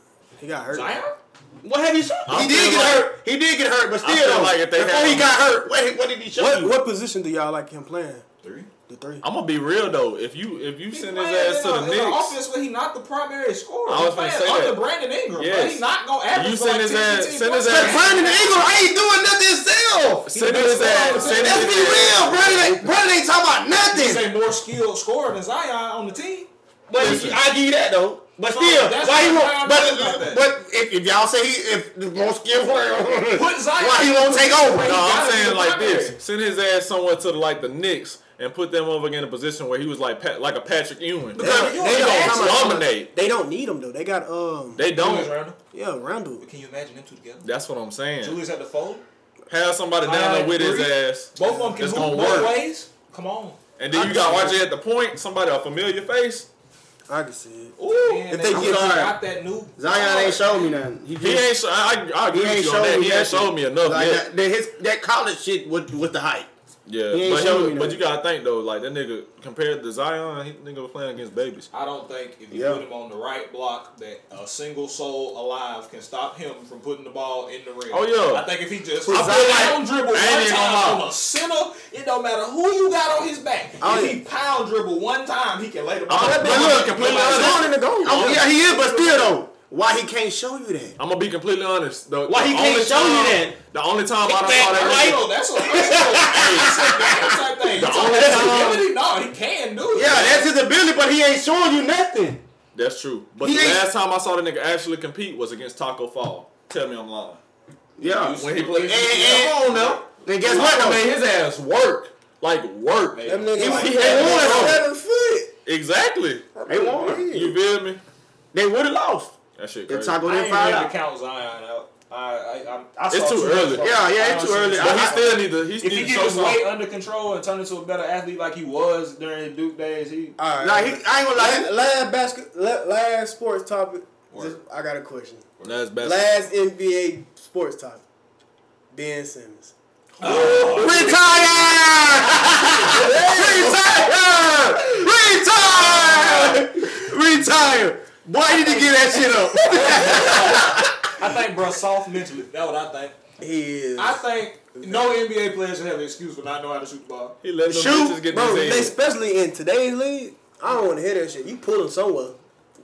He got hurt. Zion? What have you shown? I He did get like- hurt. He did get hurt, but still, though, like if they before he got hurt, what, what did he show What you? what position do y'all like him playing? Three. The three. I'm gonna be real though. If you if you He send his ass to the a- an Knicks, offense where he not the primary scorer. I was gonna say under that. Brandon Ingram. Yes. But he's not gonna average You send like his 10, ass- 15 send his ass- Brandon Ingram ain't doing nothing himself. send his ass. Send Let's be real. Brandon Brandon ain't talking about He's nothing. a more skilled scorer than Zion on the team. But I give you that though. But So, still, why he won't? But, talking about that. but if, if y'all say he if the most skilled player, why he won't take over? No, I'm saying like this: send his ass somewhere to the, like the Knicks and put them over again in a position where he was like like a Patrick Ewing. They, Because don't- they don't don't ask come out- dominate. They don't need him though. They got um They don't. Randle. yeah Randle. Can you imagine them two together? That's what I'm saying. Julius at the fold. Have somebody down there with his ass, Both of them can It's both ways. Come on. and then you got RJ at the point. Somebody a familiar face. I can see it. Ooh, If they get- got that new Zion ain't showed me nothing. He, He ain't. Show, I, I, I agree He with you on that. me He ain't nothing. showed me enough Like yet. that, that his that college shit with with the hype. Yeah, He ain't but, he me but you gotta think though, like that nigga compared to Zion, he nigga was playing against babies. I don't think if you Yeah. put him on the right block that a single soul alive can stop him from putting the ball in the rim. Oh, yeah. I think if he just I feel like- pound dribble I ain't one time lie. on a center, it don't matter who you got on his back. Oh, if he pound dribble one time, he can lay the oh, ball. I'm down. gonna completely It's honest. going in the goal. Oh, yeah, he is, but still though, why he can't show you that? I'm gonna be completely honest. The, Why the he can't only show you that? The only time I done saw that right. nigga, That's a personal type thing. The only time- ability? No, he can do it. Yeah, that's his ability, but he ain't showing you nothing. That's true. But He the ain't- last time I saw the nigga actually compete was against Taco Fall. Tell me I'm lying. Yeah. When he played, And, and, come on now. and guess what Taco though? made his ass work, like work. That nigga He- like he had one of seven foot. Exactly. They won. You feel me? They would have lost. That shit If crazy. Taco I didn't ain't find out. count Zion out. I, I, I, I It's saw too early. from- Yeah, yeah, it's don't too early. much But he still need to. He If still he need get his weight under control and turn into a better athlete like he was during his Duke days, he All right. Nah, he, I ain't gonna lie. last, last basket, last sports topic. Just, I got a question. Last best. Last NBA sports topic. Ben Simmons. Oh. Retire! Retire! Retire! Retire! Boy, you need to get that shit up. I think, bro, soft mentally. That's what I think. He is. I think no NBA player should have an excuse for not knowing how to shoot the ball. He let them Shoot, bitches get Bro, this they, especially in today's league, I don't want to hear that shit. You pull him somewhere.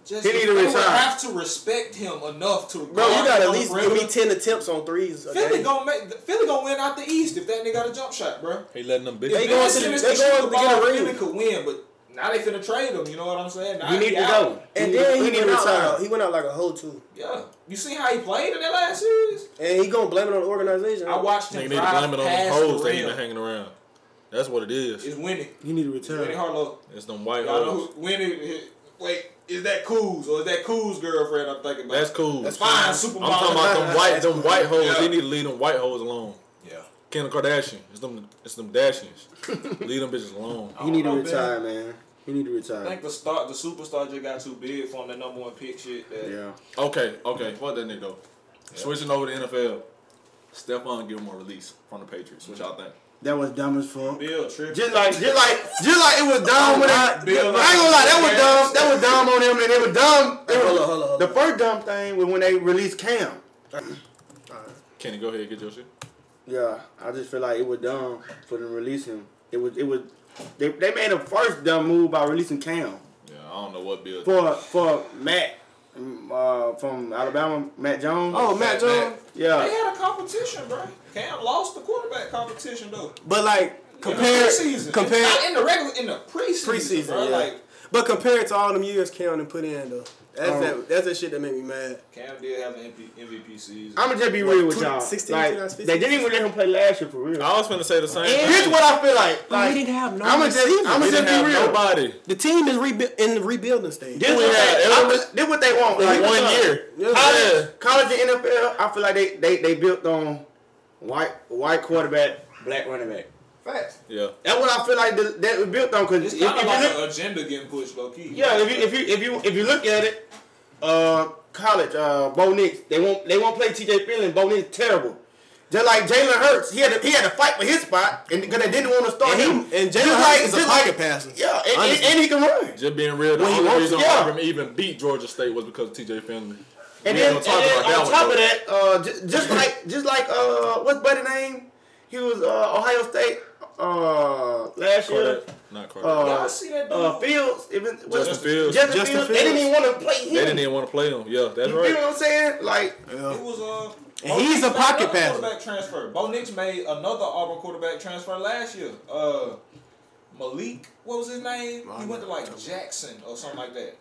Just He need to they would retire. have to respect him enough to. Bro, you got at least give me ten attempts on threes. a Philly game. gonna make Philly gonna win out the East if that nigga got a jump shot, bro. He letting them bitches. They going to, the- Simmons they can shoot going the to get a ball, ring. Philly could win, but now they finna trade him. You know what I'm saying? Now You need to out. go. And He- then he he, went out like a, he went out like a hoe too. Yeah, you see how he played in that last series? And he gonna blame it on the organization. I watched Nigga him need to blame it on them past hoes the that he been rim. hanging around. That's what it is. It's winning. You need to It's winning retire. Harlow. It's them white Y'all hoes. who winning? Wait, is that Cool's or is that Cool's girlfriend? I'm thinking about. That's cool. That's fine. I'm talking about them white, them white hoes. Yeah. They need to leave them white hoes alone. Yeah. Kim Kardashian. It's them. It's them Dashians. leave them bitches alone. I He need to oh, retire, man. He need to retire. I think the start, the superstar just got too big for him. That number one pick shit. That Yeah. Okay, okay. Fuck that nigga though. Switching over to NFL. Stephon Gilmore release from the Patriots. What y'all think? That was dumb as fuck. Bill tripping. Just like, just like, just like it was dumb when it, I ain't Bill gonna lie, that was dumb. That was dumb on him, and it was dumb. It Hold was- on, hold on, hold The first dumb thing was when they released Cam. Kenny, go ahead, get your shit. Yeah, I just feel like it was dumb for them to release him. It was, it was, they, they made a first dumb move by releasing Cam Yeah, I don't know what Bill. for for Mac um, uh, from Alabama, Mac Jones. Oh, Mac Fat Jones. They yeah. They had a competition, bro. Cam lost the quarterback competition though. But like In the compare preseason. compare in the regular in the preseason. preseason, bro. yeah. Like but compared to all them years Cam and put in though, that's Oh. that that's the shit that made me mad. Cam did have an MP, MVP season. I'm gonna just be What, real with two- y'all. 16, like, 16? they didn't even let him play last year for real. I was gonna say the same. Here's thing. what I feel like. Oh, like, didn't have no I'm gonna just, receivers. I'm We gonna just didn't be have real. nobody. The team is rebu- in the rebuilding stage. This We what had they, Edelman. This what they want. Like one year. Yeah. College, college and NFL. I feel like they, they, they built on white white quarterback, black running back. Facts. Yeah. That's what I feel like the, that was built on. Because It's if, if, kind of you like look, an agenda getting pushed low key. yeah, if you if you if you if you look at it, uh, college, uh, Bo Nix, they won't they won't play T.J. Finley. Bo Nix terrible. Just like Jalen Hurts, he had to, he had to fight for his spot, and because they didn't want to start And, him. he, and Just Jalen like- Hurts is a just pocket like- passer. Yeah, and, and, and he can run. Just being real, the When only wants reason yeah. Auburn even beat Georgia State was because of T.J. Finley. And We then, and then on top though. of that, uh, just, just like just like uh, what's buddy name? He was uh, Ohio State uh, last year. Not Carter. Uh, Y'all see that dude? uh, Fields, even what's- Justin Fields. Justin, Justin Fields. They didn't even want to play him. they didn't even want to play him. Yeah, that's you right. feel what I'm saying? Like, Yeah. It was uh. And Bo he's Nix a pocket passer. Quarterback transfer. Bo Nix made another Auburn quarterback transfer last year. Uh, Malik, what was his name? He went to like Jackson or something like that.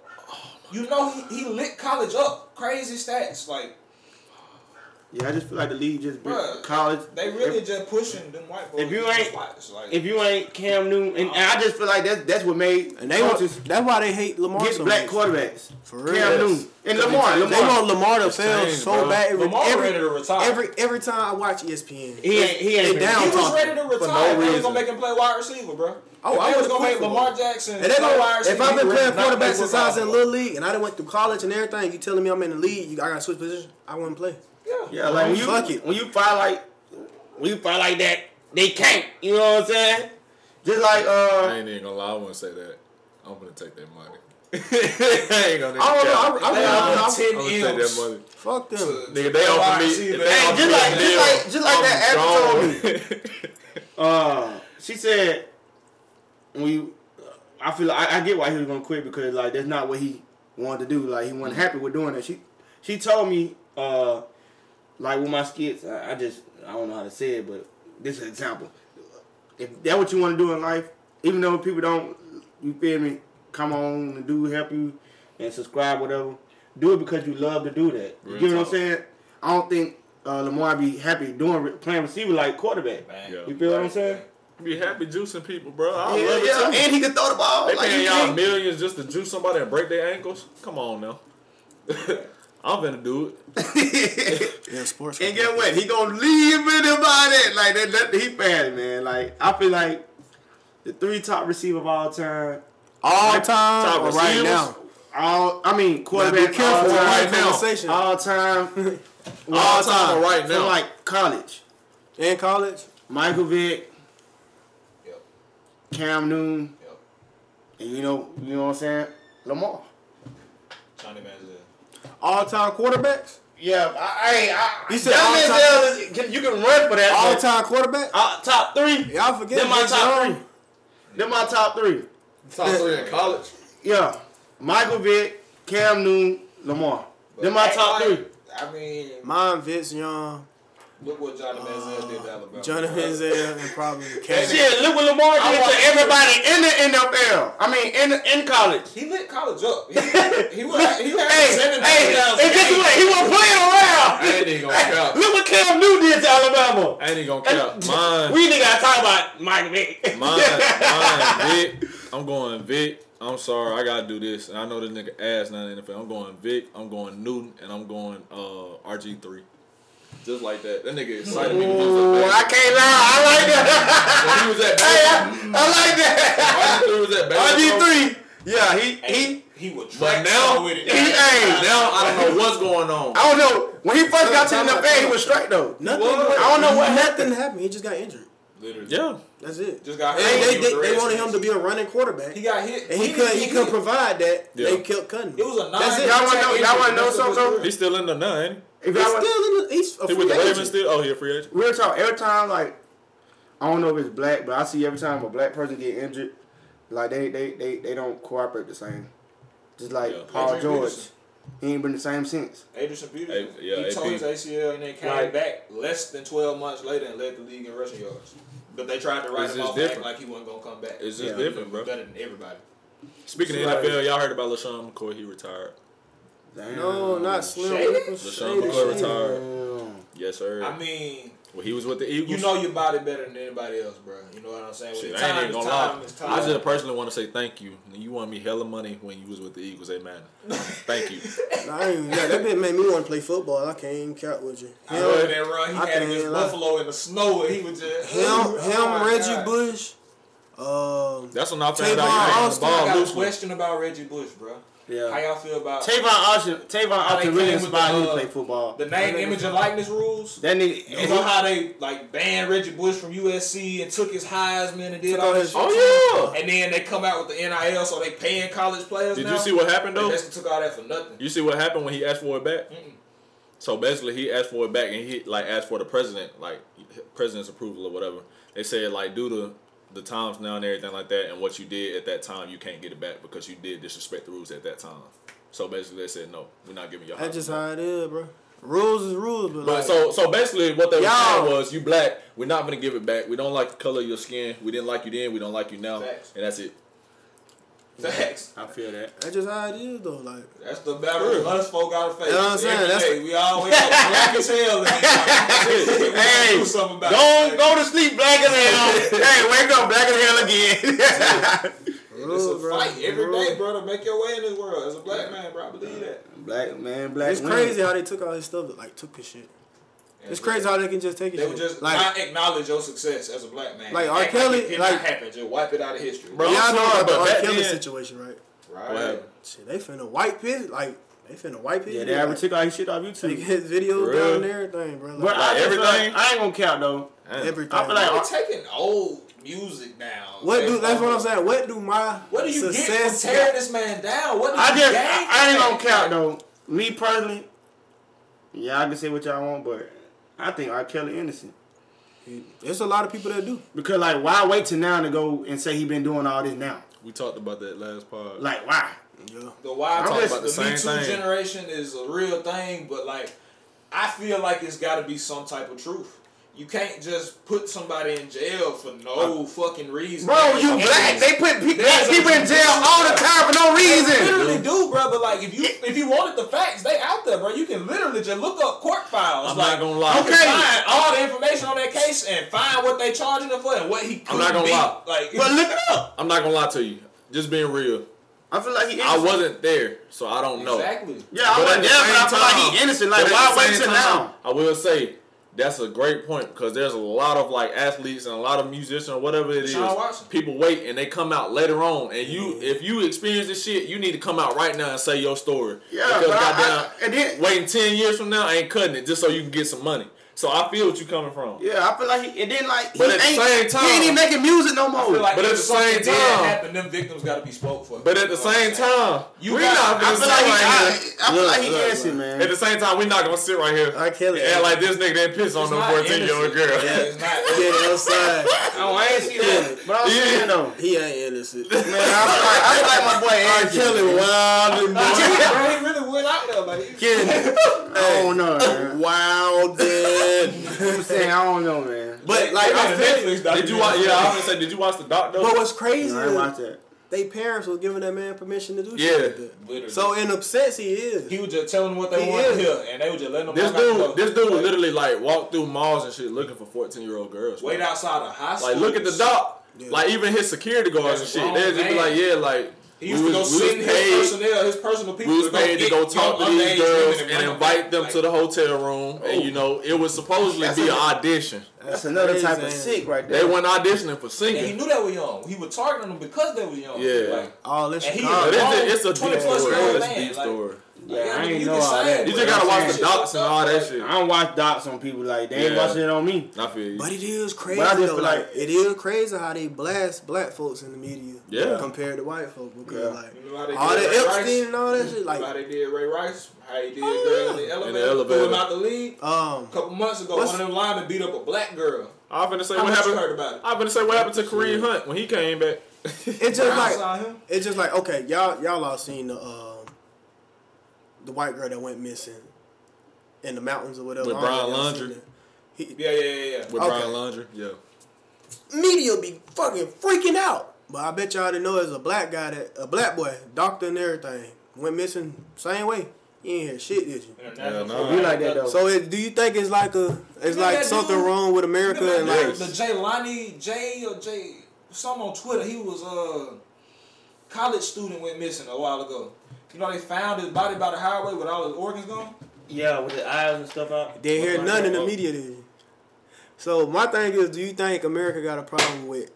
You know he, he lit college up. Crazy stats. Like yeah, I just feel like the league just built Bruh, college. they really If, just pushing them white boys. if you ain't- Like, if you ain't Cam Newton, and, and I just feel like that's that's what made And they want, coaches that's why they hate Lamar get so black much. quarterbacks. For real. Cam Yes. Newton and Lamar. They Lamar. want Lamar to It's fail changed, so bro. bad. Every, Lamar every, ready to retire. every every time I watch ESPN, He ain't. He ain't. Down he was talking ready to retire. no they was gonna make him play wide receiver, bro. Oh, if I they was gonna make Lamar. Jackson And they play gonna, wide if I've been playing would not quarterback since I was in football. little league and I done went through college and everything, you telling me I'm in the league, I gotta switch position. I wouldn't play. Yeah. Yeah, like when you Fuck it. when you fight like when you fight like that they can't. You know what I'm saying? Just like I uh, ain't even gonna lie. I wouldn't say that. I'm gonna take that money. I ain't gonna. I don't know. I, I, They I, offer I, I'm 10 gonna take that money. fuck them. Nigga, they offer me. receiver. if they Hey, offer just me like- just deal, like- just like that I'm Apple gone. uh, she said when you, I feel like I, I get why he was gonna quit because like that's not what he wanted to do. Like he wasn't happy with doing it. She she told me uh, like with my skits, I, I just I don't know how to say it, but this is an example. If that's what you want to do in life, even though people don't, you feel me, come on and do help you and subscribe whatever. Do it because you love to do that. You Real get what I'm saying? I don't think uh, Lamar be happy doing playing receiver like quarterback. Man. Yeah. You feel what I'm saying? Be happy juicing people, bro. I Yeah, love it yeah, too. and he can throw the ball. They like paying y'all millions just to juice somebody and break their ankles. Come on now. I'm gonna do it. Yeah, sports. And get what? He gonna leave it about it. Like that, that he bad, man. Like I feel like the three top receiver of all time. all Like, time top or right now. All I mean quarterback be careful all time, right right now. all time, All time or right from now. like college. In college, Michael Vick, Yep. Cam Newton, Yep. and you know, you know what I'm saying, Lamar. Johnny Manziel. All time quarterbacks, Yeah, I, I, I You said all time- is- can- you can run for that. All time quarterback. Uh, top three. Y'all forget They're my top Young. three. They're my top three. Top three in college. Yeah. Michael Vick, Cam Newton, Lamar. They're my top act three. I mean, Mine, Vince Young, look what Johnny Manziel did to Alabama. Johnny Manziel, and probably Cam. Shit, look what Lamar I did watched- to everybody in the NFL. I mean, in in college. He lit college up. He, he was he had Hey, seven hey, touchdowns. and guess what? He wasn't playing around. I ain't even gonna count. Look what Cam Newton did to Alabama. I ain't even gonna count. Mine. We ain't gotta talk about Mike Vick. Mine, mine, Vic. I'm going Vic. I'm sorry, I gotta do this. And I know this nigga ass not in the NFL. I'm going Vic. I'm going Newton, and I'm going uh, RG3. Just like that. That nigga excited me when he Ooh, was I at can't lie. I like that. When he was at hey, I, Baylor. I like that. RG3 was at Baylor. RG bro. three. Yeah, he he. He, he would But now, with it. he- hey, now I don't know what's going on. I don't know. When he first got to the NFL, he was straight though. Nothing. What? I don't know what Nothing happened. He just got injured. Literally. Yeah. That's it. Just got They, hit. they, He was they, the they wanted him to be a running quarterback, He got hit. and he didn't couldn't. get He couldn't provide that. Yeah. They kept cutting. It was a nine. That's it. Y'all wanna know- y'all wanna know something? He's still in the nine, ain't If He's y'all still in the. He's a he? He free with the agent. Ravens still? Oh, he a free agent? real talk, every time like I don't know if it's black, but I see every time a black person get injured, like they they they, they don't cooperate the same. Just like Yeah. Paul Adrian George, Peterson. he ain't been the same since. Anderson Peterson. Hey, yeah, he tore his ACL and then came Right. back less than 12 months later and led the league in rushing yards. But they tried to write It's him off and different. like he wasn't going to come back. It's just Yeah. different, bro. Better than everybody. Speaking of Right. NFL, y'all heard about LeSean McCoy? He retired. Damn. No, not Slim. Shady? LeSean Shady McCoy retired. Damn. Yes, sir. I mean, well, he was with the Eagles. you know your body better than anybody else, bro. You know what I'm saying? Shit, I ain't even gonna time, lie. it's time. I just personally want to say thank you. You won me hella money when you was with the Eagles, amen. thank you. Nah, I ain't, yeah, that bit made me want to play football. I can't even count with you. I Him, remember that run he I had can't against lie. Buffalo in the snow and he was just. him, Oh him my Reggie God. Bush. Um, That's when I found Tavon out you ran the Austin, I got a question about Reggie Bush, bro. How y'all feel about Tavon Austin, Tavon Austin really inspired the, me to uh, play football. the name, image, and likeness rules? That nigga, You know how they like banned Reggie Bush from USC and took his Heisman and did Took all all that his- shit? Oh yeah. And then they come out with the NIL, so they paying college players Did now. you see what happened though? basically took all that for nothing. You see what happened when he asked for it back? Mm-mm. So basically, he asked for it back, and he like asked for the president, like president's approval or whatever. They said like due to the times now and everything like that, and what you did at that time, you can't get it back because you did disrespect the rules at that time. So basically, they said no, we're not giving you. that's just how it is, bro. Rules is rules, but, But like, so so basically, what they were Y'all- saying was, you black, we're not gonna give it back. We don't like the color of your skin. We didn't like you then. We don't like you now, Facts. and that's it. Facts. I feel that. that's just how it is, though. Like, That's the battle us folk gotta face. You know what I'm saying? Every That's- day. we always up black as hell. And Hey, do something about Don't it. go to sleep black as hell. hey, wake up black as hell again. It's a bro. fight every Rules. day, brother. Make your way in this world. As a black man, bro, I believe that. black man, black. It's women. crazy how they took all his stuff, like took his shit. It's crazy how they can just take it. They would just like, not acknowledge your success as a black man. Like R. Act Kelly, it like- not happen. Just wipe it out of history. Bro, y'all I'm know about the R. back Kelly situation, right? Right. What? Shit, they finna white piss. Like, They finna wipe his Yeah, they ever took all his shit off Take YouTube. his videos For down real? and everything, bro. Like, But I, everything? like- I ain't gonna count though. Damn. everything. I feel like- They're taking old music down. what do? That's what I'm um, saying. What do my What do you get success from tearing this man down? What do you I just, gain I, I ain't gonna count though. Me personally, yeah, I can say what y'all want, but I think R. Kelly innocent. There's a lot of people that do. Because like, why wait till now to go and say he been doing all this now? We talked about that last part. Like, why? Yeah. The why I'm talk just- about the, the Me Too thing. generation is a real thing, but like I feel like it's got to be some type of truth. You can't just put somebody in jail for no fucking reason. Bro, you And- black. They put pe- black people in jail all the time for no They reason. literally do, bro. But like, if you if you wanted the facts, they out there, bro. You can literally just look up court files. I'm like, not gonna lie. You can Okay. find all the information on that case and find what they charging him for and what he could I'm not gonna be. lie. Like, But look it up. I'm not gonna lie to you. Just being real. I feel like he I wasn't there, so I don't know. exactly. Yeah, I But wasn't there, but I same feel like he innocent. Like, why wait till now? I will say that's a great point because there's a lot of like athletes and a lot of musicians or whatever it is. People wait and they come out later on, and you mm-hmm. if you experience this shit, you need to come out right now and say your story. Yeah, because but I- I- and then- waiting ten years from now I ain't cutting it just so you can get some money. So I feel what you coming from. Yeah, I feel like he, and then like, But he at the ain't, same he ain't even making music no more. I feel like But at the same time- happen, them victims got to be spoke for. But at the same time, You we got- not I gonna feel sit like he, right I, here. I feel like he Look, look, innocent, look. man. At the same time, we not gonna sit right here R. Kelly. and act like this nigga didn't piss on It's no 14 year old girl. Yeah, it's not. Yeah, outside. Oh, I ain't seen that. But I'm Yeah. saying though, He ain't innocent. man, I feel like, I feel like my boy R. innocent. Kelly wild and bro, he really went out there, like. Getting I don't know, man. wild and. I'm saying I don't know, man. But like I feel. Did you watch? Yeah, I was gonna say, did you watch the doc though? But what's crazy I ain't is watch that. they parents was giving that man permission to do Yeah. shit like that. Literally. So in a sense, he is. He was just telling them what they He wanted to is. hear, and they were just letting them This walk out the dude, this dude Like, literally like walked through malls and shit looking for 14 year old girls. wait outside of high school. Like look at the doc. Yeah. Like even his security guards and shit. wrong, They just be like, oh, yeah, like He used we to go was- we sit was his paid- personnel, his personal people. we was paid to get go talk to young these girls women and invite them back. to the hotel room, and oh. you know it was supposedly That's be an audition. That's another type of sick right there. They there. went auditioning for singing. And he knew they were young. He was targeting them because they were young. Yeah. Like, All this And he Chicago. Is- it's, a- it's a 20 deep plus story. year old It's a man, deep like- story. Yeah, I ain't you know all that. it, You just gotta watch the docs and all that shit. I don't watch docs on people like they ain't Yeah. watching it on me. I feel you. But it is crazy. But I just though, feel like, like- it is crazy how they blast black folks in the media. Yeah. Compared to white folks because Yeah. like You know how they all did the Ray Epstein Rice? and all that shit. You know how they did Ray Rice, how he did Oh, girl yeah. in the elevator, In the elevator. him out the league. um, A couple months ago, What's- one of them linemen beat up a black girl. I'm finna say How what happened. heard about it? I'm finna say what happened to Kareem Hunt when he came back. it's just like it's just like okay, y'all y'all all seen the um the white girl that went missing in the mountains or whatever. With I don't know Brian if y'all Laundrie? Yeah, yeah, yeah, yeah. With Okay. Brian Laundrie, yeah. Media be fucking freaking out. But I bet y'all didn't know there's a black guy that a black boy, doctor and everything, went missing same way. You ain't hear shit, did you? Yeah, nah. Be like that though. So it, do you think it's like a it's You know like something dude? wrong with America and like the Jelani Day or Jay some on Twitter. He was a college student went missing a while ago. You know they found his body by the highway with all his organs gone. yeah, with the eyes and stuff out. they hear Like none in the media? Did you? So my thing is, do you think America got a problem with?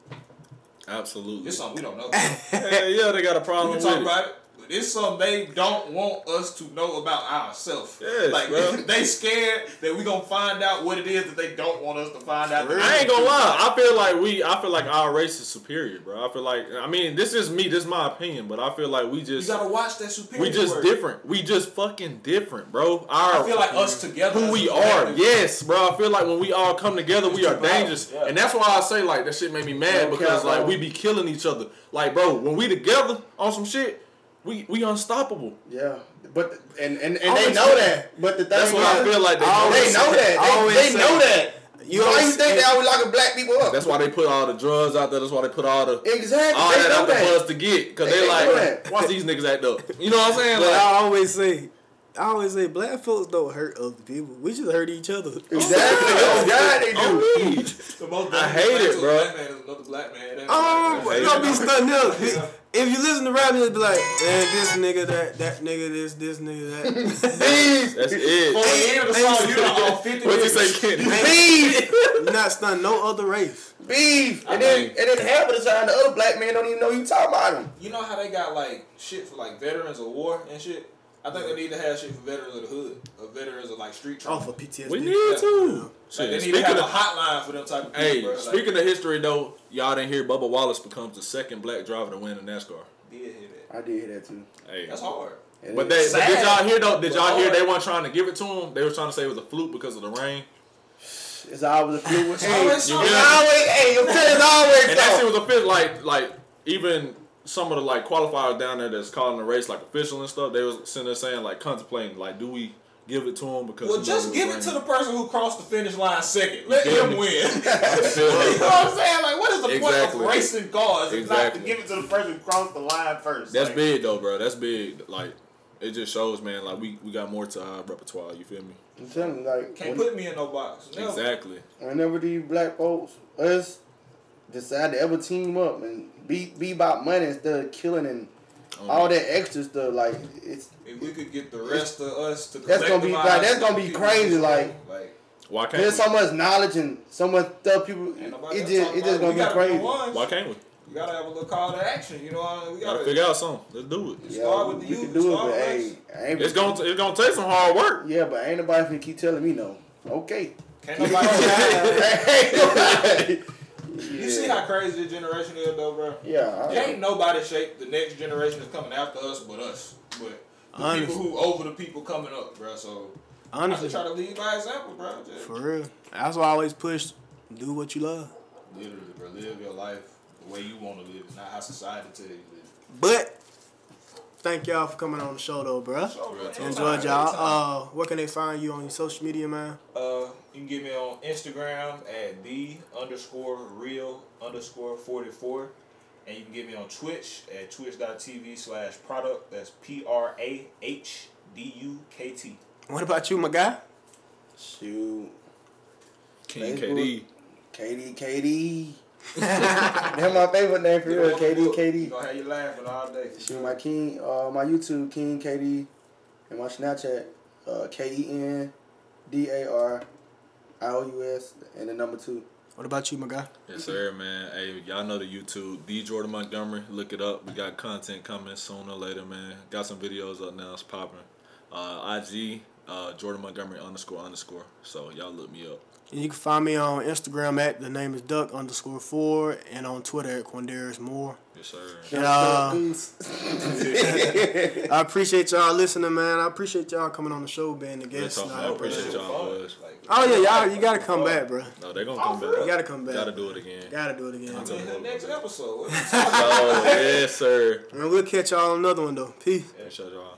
Absolutely. It's something we don't know. Hell yeah, they got a we problem can with talk it. about it. But it's something they don't want us to know about ourselves. Yes, like bro. they scared that we gonna find out what it is that they don't want us to find out. I ain't gonna lie. I feel like we. I feel like our race is superior, bro. I feel like. I mean, this is me. This is my opinion, but I feel like we You just. gotta watch that superior. We just work. different. We just fucking different, bro. Our I feel like us together. who we are. collective- Yes, bro. I feel like when we all come together, we are dangerous, yeah. and that's why I say like that shit made me mad because like we be killing each other. Like, bro, when we together on some shit, we we unstoppable. Yeah, but and and, and they know that. But the thing That's what I feel like they know. always They know that. I They, they know that. You Why always you think say- they always locking black people up? That's why they put all the drugs out there. That's why they put all the exactly. all they that out there for us to get because They- they, they like that. watch these niggas act up. You know what I'm saying? But Like, I always say, I always say, black folks don't hurt other people. We just hurt each other. Exactly. Oh God, they do. Oh, on me. Oh, the most I hate thing it, bro. Black man is another black man. That's Oh, like- don't be stunned up. If you listen to rap, you'll be like, man, this nigga, that, that nigga, this, this nigga, that. Beef. That's it. For the end of the song, you done all 50 What you niggas. say, Kenny? Beef, you not stun no other race. beef, I and then mean- and then half of the time the other black man don't even know you talking about him. You know how they got like shit for like veterans of war and shit? I think they need to have shit for veterans of the hood, or veterans of like street Oh, for PTSD. We need to. Like, Shit, they need to speaking have a of, hotline for them type of people. hey, bro. Like, speaking of history though, y'all didn't hear Bubba Wallace becomes the second black driver to win in NASCAR. did hear that. I did hear that too. Hey, That's hard. It But they, but did y'all hear though? Did y'all hear hard. they weren't trying to give it to him? They were trying to say it was a fluke because of the rain. it's always a fluid. It's Hey, always it's something. always, hey, I'm telling you, it's always And that shit was a fit like like even some of the like qualifiers down there that's calling the race like official and stuff. They was sitting there saying like contemplating like do we give it to him because Well, just give it to the person who crossed the finish line second. Let him win. you know what I'm saying? Like, what is the point of racing cars if not to give it to the person who crossed the line first? That's like, big though, bro. That's big. Like it just shows, man. Like we, we got more to our repertoire. You feel me? I'm telling you, like, Can't when- put me in no box. No. Exactly. whenever these black folks, us, decide to ever team up and be be about money instead of killing and On all that. that extra stuff, like it's If we could get the rest of us to That's gonna be- like, that's gonna be crazy, like- like Why can't there's we? so much knowledge and so much stuff people. It just it just gonna be crazy. the ones. Why can't we? You gotta have a little call to action. You know, I mean? we Gotta gotta, figure out something. Let's do it. Yeah, Start with the we youth, can do it, start but with hey, ain't. It's gonna it's gonna take some hard work. Yeah, but ain't nobody gonna keep telling me no. Okay. Can't nobody. Ain't. You see how crazy the generation is, though, bro. Yeah. I- Can't nobody shape the next generation that's coming after us but us. But the Honestly. people who over the people coming up, bro. So I Honestly, should try to lead by example, bro. Just for real. That's why I always push. Do what you love. literally, bro. Live your life the way you want to live, not how society tell you to live. But thank y'all for coming on the show, though, bruh. So, bro, Enjoyed y'all. Uh, where can they find you on your social media, man? Uh, you can get me on Instagram at the underscore real underscore forty four, and you can get me on Twitch at twitch.tv slash product. That's P R A H D U K T. What about you, my guy? Shoot. King Facebook. KD. KD, KD. That's my favorite name for real. KD, You KD. gonna have you laughing all day. Shoot, my King, uh, my YouTube King KD, and my Snapchat uh, K E N D A R I O U S, and the number two. What about you, my guy? Yes, sir, man. Hey, y'all know the YouTube, D Jordan Montgomery. Look it up. We got content coming sooner or later, man. Got some videos up now. It's popping. Uh, IG, uh, Jordan Montgomery underscore underscore. So y'all look me up. And you can find me on Instagram at the name is duck underscore four and on Twitter at Quindarius Moore. Yes, sir. And, uh, I appreciate y'all listening, man. I appreciate y'all coming on the show, being the guest. talk, and. I appreciate bro. y'all boys. Like, Oh yeah, y'all, you gotta come back, bro. No, they gonna Oh, come for back. You gotta come back. Gotta do it again. Gotta do it again. I'll be in the next episode. Oh, yes, sir. And we'll catch y'all on another one though. Peace. Yeah, shut y'all.